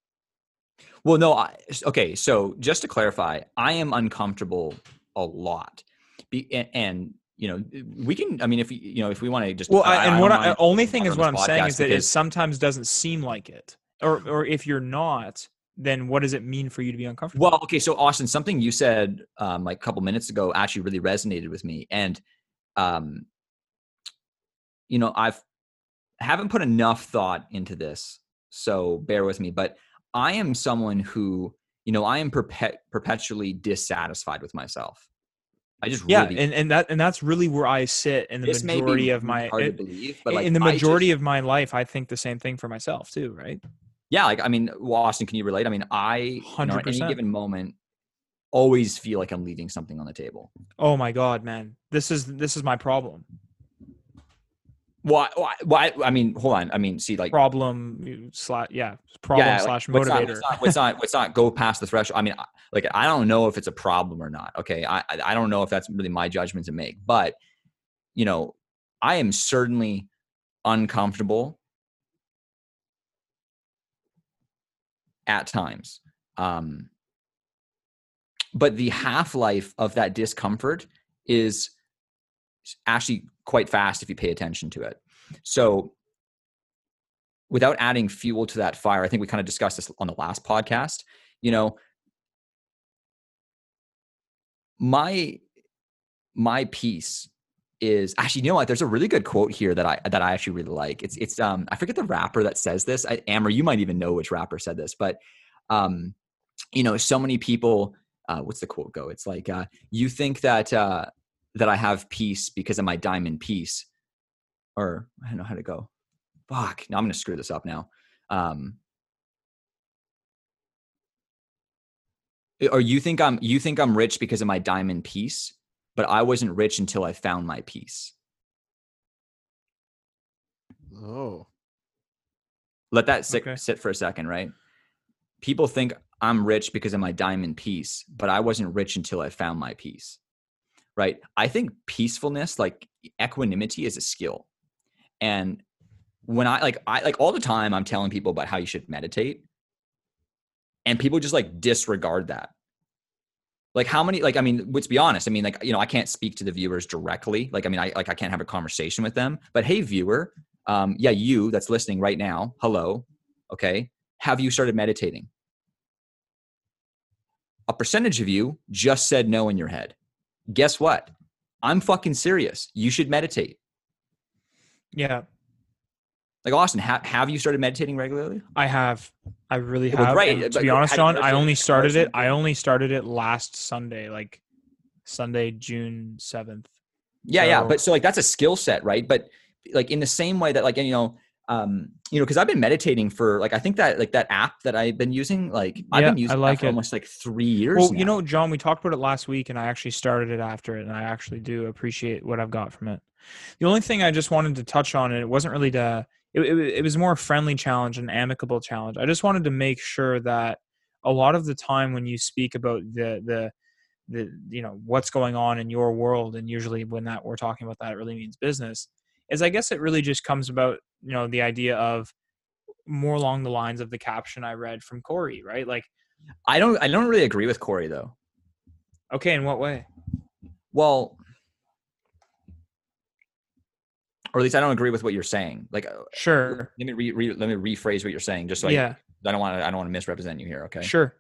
S3: Well, no. I, okay, so just to clarify, I am uncomfortable a lot, Be, and, and you know we can. I mean, if you know if we want to just
S1: well, I, and
S3: I
S1: what
S3: don't
S1: I, only thing is what I'm saying is that it sometimes doesn't seem like it, or or if you're not, then what does it mean for you to be uncomfortable?
S3: Well, okay, so Austin, something you said um, like a couple minutes ago actually really resonated with me, and um, you know, I've haven't put enough thought into this, so bear with me. But I am someone who, you know, I am perpet- perpetually dissatisfied with myself. I just
S1: yeah,
S3: really,
S1: and, and that and that's really where I sit in the
S3: this
S1: majority of my
S3: hard
S1: it-
S3: to believe, but like
S1: in the majority
S3: just-
S1: of my life. I think the same thing for myself too, right?
S3: yeah, like I mean, well, Austin, can you relate? I mean, I, you know, at any given moment, always feel like I'm leaving something on the table.
S1: Oh my god, man, this is this is my problem.
S3: Why? Why? why I mean, hold on. I mean, see, like,
S1: Problem slash yeah, problem
S3: yeah, like,
S1: slash
S3: not-
S1: motivator.
S3: Let's not, let's not, let's not go past the threshold. I mean, like, I don't know if it's a problem or not. Okay, I, I I don't know if that's really my judgment to make, but you know, I am certainly uncomfortable at times. Um, but the half life of that discomfort is actually quite fast if you pay attention to it. So, without adding fuel to that fire, I think we kind of discussed this on the last podcast. You know, my my piece is actually you know what there's a really good quote here that i that i actually really like it's it's um i forget the rapper that says this I, Amer you might even know which rapper said this but um you know so many people uh what's the quote go it's like uh you think that uh that i have peace because of my diamond piece or i don't know how to go fuck now i'm gonna screw this up now um or you think i'm you think i'm rich because of my diamond piece but I wasn't rich until I found my peace.
S2: Oh,
S3: Let that sit,
S1: Okay.
S3: sit for a second, right? People think I'm rich because of my diamond piece, but I wasn't rich until I found my peace. Right? I think peacefulness, like equanimity is a skill. And when I like I like all the time I'm telling people about how you should meditate and people just like disregard that. Like how many like I mean let's be honest I mean like you know I can't speak to the viewers directly like I mean I like I can't have a conversation with them but hey viewer um yeah you that's listening right now hello okay have you started meditating a percentage of you just said no in your head guess what i'm fucking serious you should meditate
S1: yeah,
S3: like austin ha- have you started meditating regularly
S1: I have. I really
S3: Well,
S1: have.
S3: right,
S1: and to
S3: but
S1: be honest, John, I only started it. I only started it last Sunday, like Sunday, June seventh.
S3: yeah yeah but so like that's a skill set right but like in the same way that like you know um you know because i've been meditating for like i think that like that app that i've been using like i've
S1: Yeah,
S3: been
S1: I
S3: using
S1: like
S3: that for
S1: it.
S3: almost like three years
S1: Well, you know, John, we talked about it last week, and I actually started it after it, and I actually do appreciate what I've got from it. The only thing I just wanted to touch on, and it wasn't really to, it, it, it was more a friendly challenge, an amicable challenge. I just wanted to make sure that a lot of the time when you speak about the the the you know what's going on in your world, and usually when that we're talking about that, it really means business. Is I guess it really just comes about you know the idea of more along the lines of the caption I read from Korey, right? Like,
S3: i don't i don't really agree with Korey though
S1: okay, in what way?
S3: well or at least i don't agree with what you're saying like uh,
S1: Sure.
S3: let me re, re, let me rephrase what you're saying just so I,
S1: yeah.
S3: I don't want to i don't want to misrepresent you here okay
S1: Sure.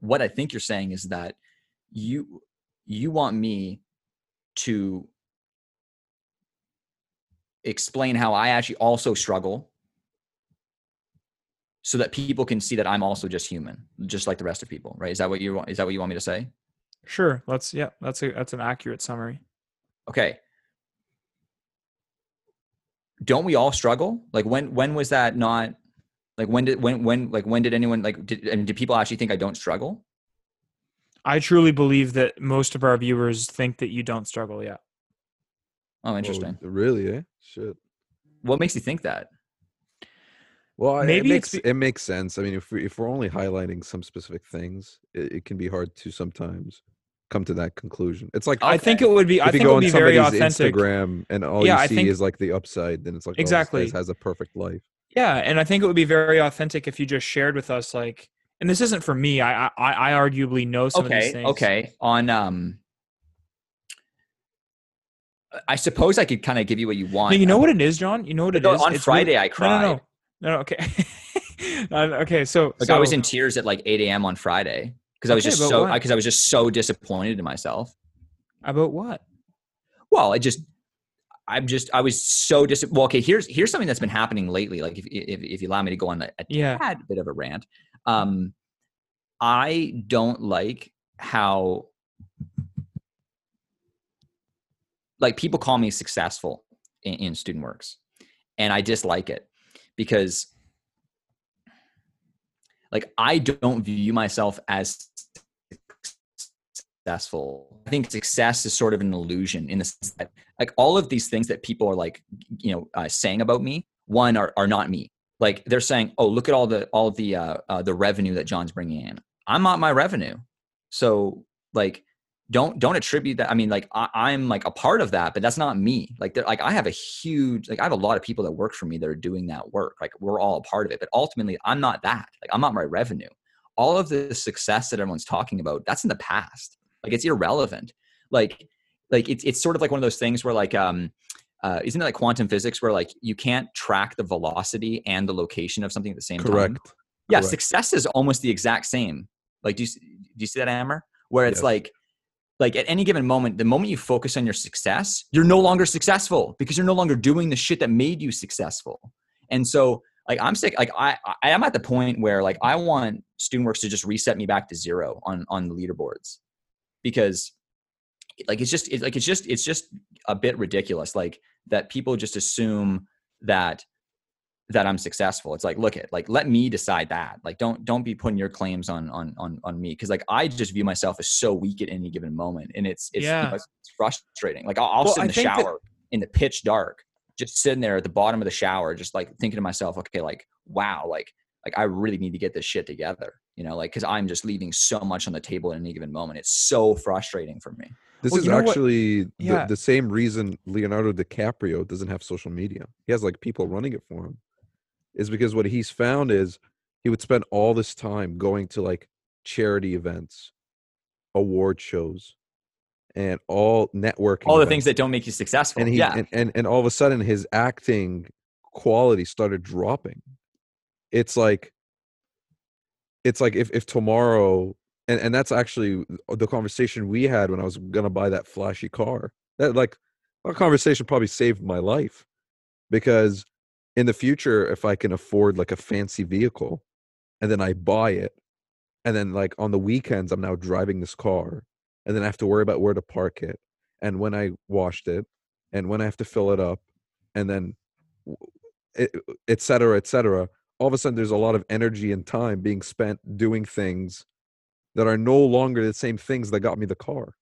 S3: what I think you're saying is that you you want me to explain how I actually also struggle so that people can see that I'm also just human, just like the rest of people, right? Is that what you want is that what you want me to say?
S1: Sure. Let's. Yeah. That's a. That's an accurate summary.
S3: Okay. Don't we all struggle? Like when when was that not like when did when when like when did anyone like did and did people actually think I don't struggle?
S1: I truly believe that most of our viewers think that you don't struggle yet.
S3: Oh,
S2: oh,
S3: interesting.
S2: really? Eh? Shit.
S3: What makes you think that?
S2: Well,
S1: Maybe
S2: it makes
S1: be-
S2: it makes sense. I mean, if we if we're only highlighting some specific things, it, it can be hard to sometimes come to that conclusion. It's like
S1: I think it would be. I
S2: if you
S1: think it
S2: go
S1: would
S2: on
S1: be very
S2: somebody's
S1: authentic.
S2: Instagram and all
S1: Yeah,
S2: you
S1: I
S2: see
S1: think-
S2: is like the upside, then it's like
S1: Exactly.
S2: Oh, this has a perfect life.
S1: Yeah, and I think it would be very authentic if you just shared with us, like, and this isn't for me. I I, I arguably know some of these
S3: okay
S1: things.
S3: okay on um i suppose i could kind of give you what you want
S1: No, you know what it is, John. You know what it is.
S3: on
S1: It's
S3: friday
S1: really-
S3: i cried
S1: no, no, no, no. Okay. Okay, so
S3: like
S1: so,
S3: i was in tears at like 8 a.m on friday because i was
S1: Okay,
S3: just so because I, was just so disappointed in myself
S1: about what?
S3: well i just i'm just i was so dis well okay here's here's something that's been happening lately like if if, if you allow me to go on a, a
S1: Yeah.
S3: tad bit of a rant um i don't like how like people call me successful in, in student works and i dislike it because like i don't view myself as successful. I think success is sort of an illusion in the sense that like all of these things that people are like you know uh, saying about me one are, are not me. Like they're saying oh look at all the all the uh, uh the revenue that john's bringing in. I'm not my revenue. So like don't don't attribute that i mean like I, i'm like a part of that but that's not me. Like like i have a huge like i have a lot of people that work for me that are doing that work. Like we're all a part of it but ultimately i'm not that. Like i'm not my revenue. All of the success that everyone's talking about that's in the past. Like it's irrelevant. Like like it's, it's sort of like one of those things where like um uh, isn't it like quantum physics where like you can't track the velocity and the location of something at the same time?
S2: Correct.
S3: yeah
S2: Correct.
S3: success is almost the exact same. Like do you, do you see that hammer where it's
S2: Yes.
S3: like like at any given moment the moment you focus on your success you're no longer successful because you're no longer doing the shit that made you successful. And so like i'm sick like i i am at the point where like i want studentworks to just reset me back to zero on on the leaderboards. Because like it's just it's like it's just it's just a bit ridiculous like that people just assume that that I'm successful. It's like, look at like let me decide that. Like don't don't be putting your claims on on on on me because like I just view myself as so weak at any given moment, and it's it's, you know, it's, it's frustrating. Like I'll, I'll
S1: Well,
S3: sit in the
S1: think that-
S3: shower in the pitch dark, just sitting there at the bottom of the shower, just like thinking to myself, okay, like wow, like like I really need to get this shit together, you know, like because I'm just leaving so much on the table at any given moment. It's so frustrating for me.
S2: This
S1: Well,
S2: is
S1: you know what-
S2: actually the, the same reason Leonardo DiCaprio doesn't have social media. He has like people running it for him. Is because what he's found is he would spend all this time going to like charity events, award shows, and all networking.
S3: All the
S2: events.
S3: things that don't make you successful.
S2: and he
S3: yeah.
S2: and, and and all of a sudden his acting quality started dropping it's like it's like if if tomorrow and and that's actually the conversation we had when i was gonna buy that flashy car that like that conversation probably saved my life because in the future if i can afford like a fancy vehicle and then i buy it and then like on the weekends i'm now driving this car and then i have to worry about where to park it and when i washed it and when I have to fill it up, and then w- et, et cetera, et cetera, all of a sudden there's a lot of energy and time being spent doing things that are no longer the same things that got me the car.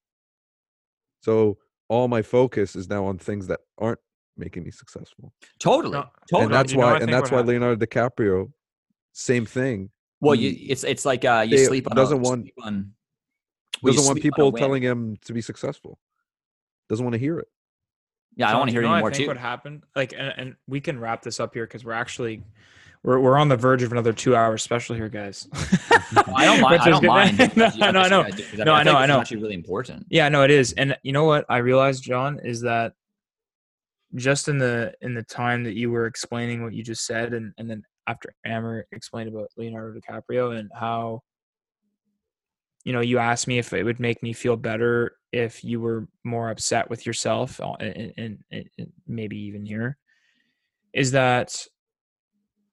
S2: So all my focus is now on things that aren't making me successful.
S3: totally.
S1: No,
S3: totally.
S2: and that's
S1: you
S2: why
S1: think
S2: and that's why
S1: hap-
S2: Leonardo DiCaprio, same thing.
S3: Well, you, it's it's like uh, you
S2: they-
S3: sleep on
S2: doesn't
S3: a,
S2: want-
S3: sleep on, well,
S2: Doesn't want
S3: sleep on a
S2: people telling him to be successful. Doesn't want to hear it.
S3: Yeah, I don't want to hear
S1: you
S3: it
S1: know what
S3: anymore
S1: I think
S3: too.
S1: What happened? Like, and, and we can wrap this up here because we're actually we're we're on the verge of another two hour special here, guys.
S3: I don't mind.
S1: Which
S3: I
S1: is
S3: don't
S1: good.
S3: mind.
S1: no,
S3: if you
S1: I know, I know. No, I know,
S3: like
S1: I know.
S3: Actually, really important.
S1: Yeah, no, it is. And you know what I realized, John, is that just in the in the time that you were explaining what you just said, and and then after Amer explained about Leonardo DiCaprio and how you know you asked me if it would make me feel better if you were more upset with yourself uh, and, and, and maybe even here is that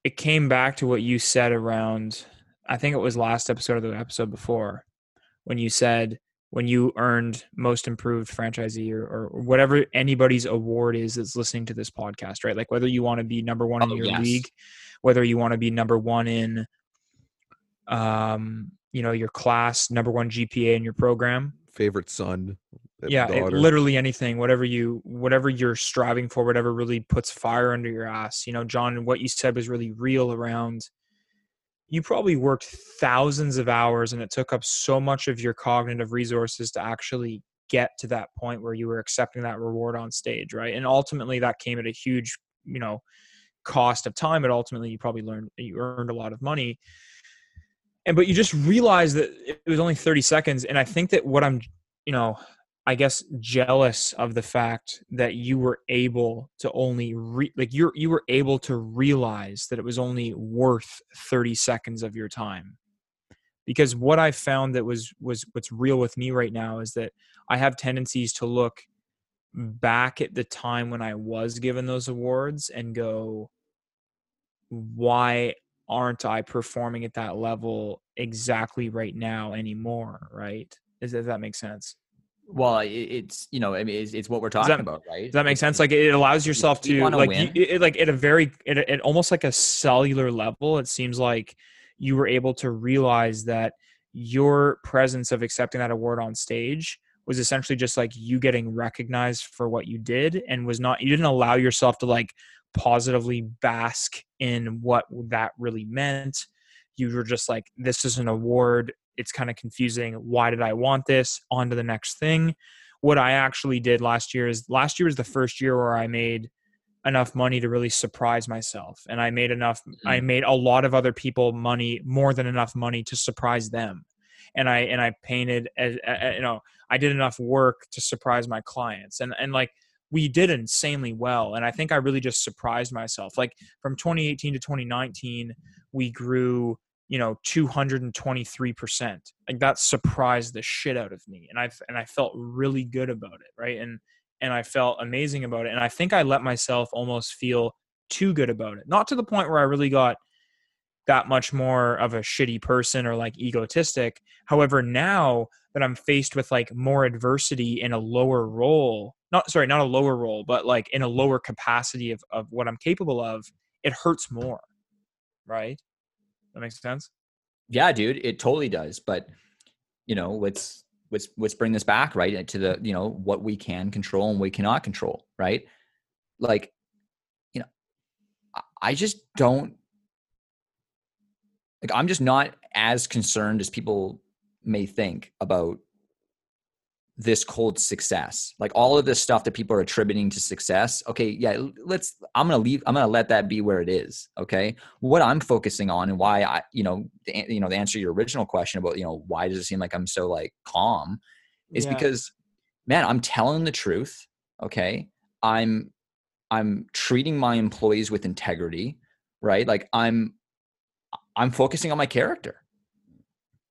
S1: it came back to what you said around i think it was last episode or the episode before when you said when you earned most improved franchisee or, or whatever anybody's award is that's listening to this podcast right like whether you want to be number one in
S3: Oh,
S1: your
S3: yes.
S1: league whether you want to be number one in um you know your class number one gpa in your program
S2: Favorite son. uh,
S1: yeah it, literally anything whatever you whatever you're striving for whatever really puts fire under your ass you know john what you said was really real around you probably worked thousands of hours and it took up so much of your cognitive resources to actually get to that point where you were accepting that reward on stage right? And ultimately that came at a huge you know cost of time but ultimately you probably learned you earned a lot of money. And but you just realize that it was only 30 seconds and i think that what i'm you know i guess jealous of the fact that you were able to only re- like you're you were able to realize that it was only worth 30 seconds of your time because what i found that was was what's real with me right now is that i have tendencies to look back at the time when i was given those awards and go why aren't I performing at that level exactly right now anymore? Right? Does, does that make sense?
S3: Well, it's you know, I mean, it's, it's what we're talking
S1: that,
S3: about, right?
S1: Does that make sense? Like it allows yourself to like you, it, like at a very at, at almost like a cellular level. It seems like you were able to realize that your presence of accepting that award on stage was essentially just like you getting recognized for what you did and was not you didn't allow yourself to like positively bask in what that really meant. You were just like, this is an award. It's kind of confusing. Why did I want this? On to the next thing. What I actually did last year is last year was the first year where I made enough money to really surprise myself. And I made enough, mm-hmm. I made a lot of other people money, more than enough money to surprise them. And I, and I painted, as, you know, I did enough work to surprise my clients. And, and like, we did insanely well. And I think I really just surprised myself. Like from 2018 to 2019, we grew, you know, 223%. Like that surprised the shit out of me. And I and I felt really good about it, right? And and I felt amazing about it. And I think I let myself almost feel too good about it. Not to the point where I really got that much more of a shitty person or like egotistic. However, now that I'm faced with like more adversity in a lower role, not sorry, not a lower role, but like in a lower capacity of, of what I'm capable of, it hurts more. Right? That makes sense?
S3: Yeah, dude, it totally does. But you know, let's let's let's bring this back, right? Eh, to the, you know, what we can control and we cannot control, right? Like, you know, I just don't like I'm just not as concerned as people may think about this cold success? Like all of this stuff that people are attributing to success? Okay yeah let's i'm gonna leave i'm gonna let that be where it is okay? What i'm focusing on and why i you know the, you know the answer to your original question about you know why does it seem like i'm so like calm is yeah. because man i'm telling the truth okay? I'm i'm treating my employees with integrity right? Like i'm I'm focusing on my character.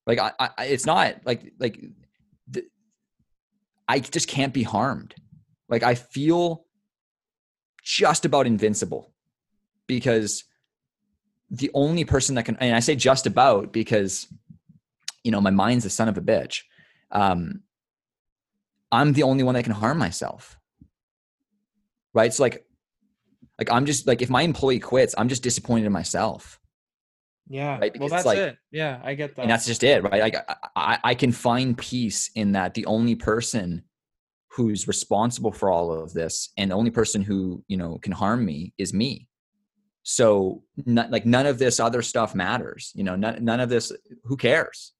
S3: Like I, I it's not like like the, I just can't be harmed. Like I feel just about invincible because the only person that can and I say just about because you know my mind's the son of a bitch. Um I'm the only one that can harm myself. Right? It's so like like I'm just like if my employee quits, I'm just disappointed in myself.
S1: Yeah. Right? Because well, that's like, it. Yeah, I get that.
S3: And that's just it, right? Like I, I can find peace in that the only person who's responsible for all of this and the only person who, you know, can harm me is me. So not, like none of this other stuff matters, you know, none, none of this, who cares?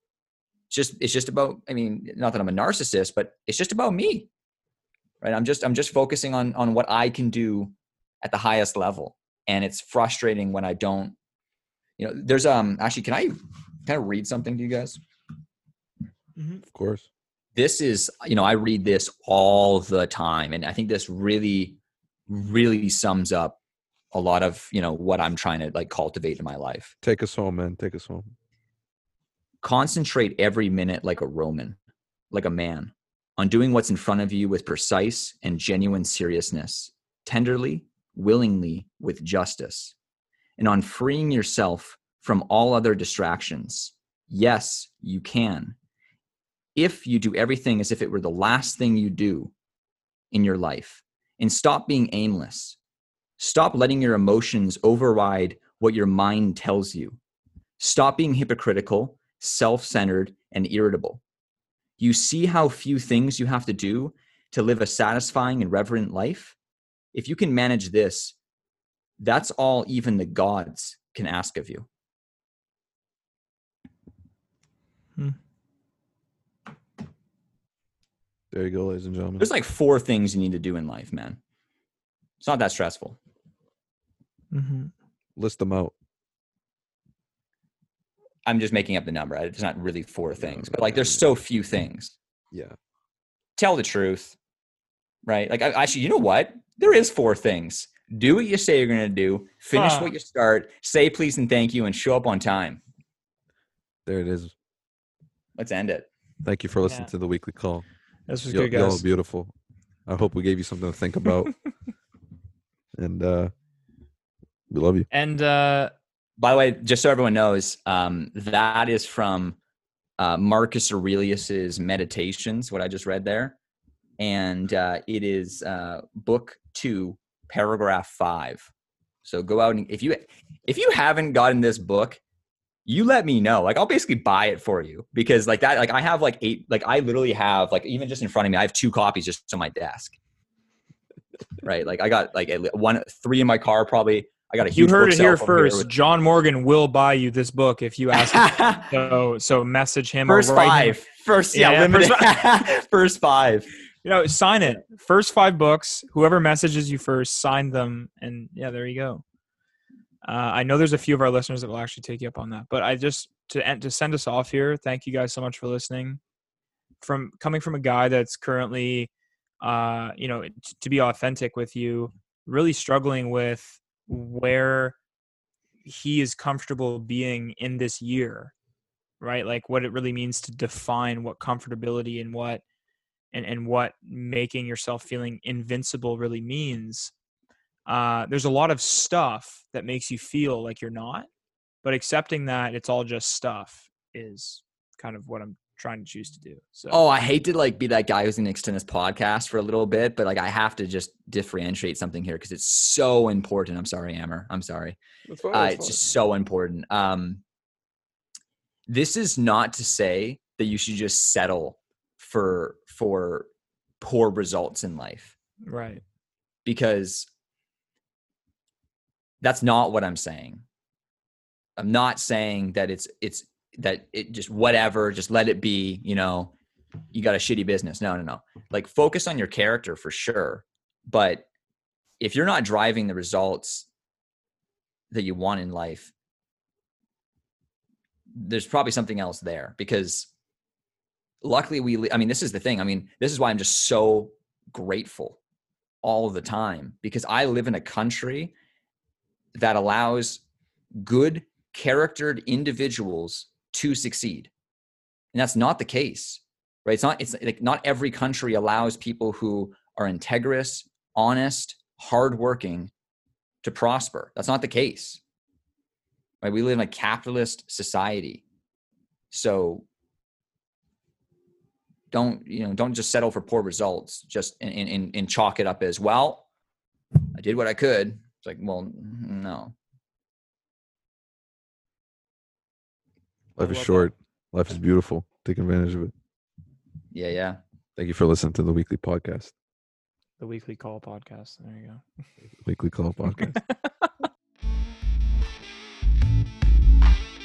S3: It's just, it's just about, I mean, not that I'm a narcissist, but it's just about me, right? I'm just, I'm just focusing on, on what I can do at the highest level. And it's frustrating when I don't you know there's um actually can i kind of read something to you guys?
S2: Mm-hmm. of course.
S3: This is you know i read this all the time and i think this really really sums up a lot of you know what i'm trying to like cultivate in my life.
S2: Take us home man. Take us home.
S3: Concentrate every minute like a roman like a man on doing what's in front of you with precise and genuine seriousness tenderly willingly with justice and on freeing yourself from all other distractions. Yes, you can. If you do everything as if it were the last thing you do in your life, and stop being aimless. Stop letting your emotions override what your mind tells you. Stop being hypocritical, self centered, and irritable. You see how few things you have to do to live a satisfying and reverent life? If you can manage this, that's all even the gods can ask of you.
S2: There you go, ladies and gentlemen.
S3: There's like four things you need to do in life, man. It's not that stressful.
S1: Mm-hmm.
S2: List them out.
S3: I'm just making up the number. It's not really four things, but like there's so few things.
S2: Yeah.
S3: Tell the truth, right? Like I, actually, you know what? There is four things. Do what you say you're going to do. Finish
S1: Huh.
S3: what you start. Say please and thank you, and show up on time.
S2: There it is.
S3: Let's end it.
S2: Thank you for listening
S1: Yeah.
S2: to the weekly call.
S1: This was
S2: Y'all,
S1: good,
S2: y'all
S1: guys.
S2: are beautiful. I hope we gave you something to think about. and uh we love you.
S1: And uh,
S3: By the way, just so everyone knows, um, that is from uh, Marcus Aurelius's Meditations. What I just read there, and uh, it is uh, book two, paragraph five. So go out and if you if you haven't gotten this book, you let me know. Like I'll basically buy it for you because like that. Like I have like eight. Like I literally have like even just in front of me, I have two copies just on my desk. Right, like I got like one, three in my car. Probably I got a
S1: you heard it here first.
S3: with-
S1: John Morgan will buy you this book if you ask. him. so so message him. or
S3: First
S1: him-
S3: five. First, yeah,
S1: Yeah, first
S3: First, five.
S1: You know, sign it. First five books. Whoever messages you first, sign them, and yeah, there you go. Uh, I know there's a few of our listeners that will actually take you up on that, but I just to end, to send us off here. Thank you guys so much for listening. From coming from a guy that's currently, uh, you know, t- to be authentic with you, really struggling with where he is comfortable being in this year, right? Like what it really means to define what comfortability and what and, and what making yourself feeling invincible really means. Uh, there's a lot of stuff that makes you feel like you're not, but accepting that it's all just stuff is kind of what I'm trying to choose to do. So,
S3: Oh, I hate to like be that guy who's going to extend this podcast for a little bit, but like I have to just differentiate something here because it's so important. I'm sorry, Amer. I'm sorry.
S2: That's fine.
S3: Uh, it's just so important. Um, this is not to say that you should just settle for for poor results in life
S1: right.
S3: because that's not what I'm saying. I'm not saying that it's it's that it just whatever, just let it be, you know, you got a shitty business. No, no, no. Like focus on your character for sure. But if you're not driving the results that you want in life, there's probably something else there because luckily we I mean this is the thing. I mean, this is why I'm just so grateful all the time because I live in a country that allows good charactered individuals to succeed. And that's not the case. Right? It's not it's like not every country allows people who are integrous, honest, hardworking to prosper. That's not the case. Right? We live in a capitalist society. So don't you know don't just settle for poor results just and, and, and chalk it up as well i did what i could it's like well no
S2: Life is
S1: love that.
S2: short. Life is beautiful. Take advantage of it.
S3: yeah yeah
S2: Thank you for listening to the weekly podcast.
S1: The weekly call podcast. There you go.
S2: Weekly call podcast.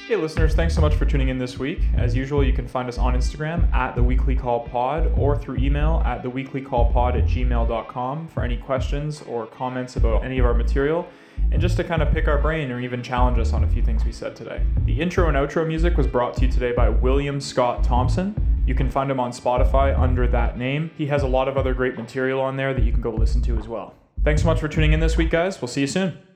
S1: Hey, listeners, thanks so much for tuning in this week. As usual, you can find us on Instagram at the Weekly Call Pod or through email at the Weekly Call Pod at gmail.com for any questions or comments about any of our material and just to kind of pick our brain or even challenge us on a few things we said today. The intro and outro music was brought to you today by William Scott Thompson. You can find him on Spotify under that name. He has a lot of other great material on there that you can go listen to as well. Thanks so much for tuning in this week, guys. We'll see you soon.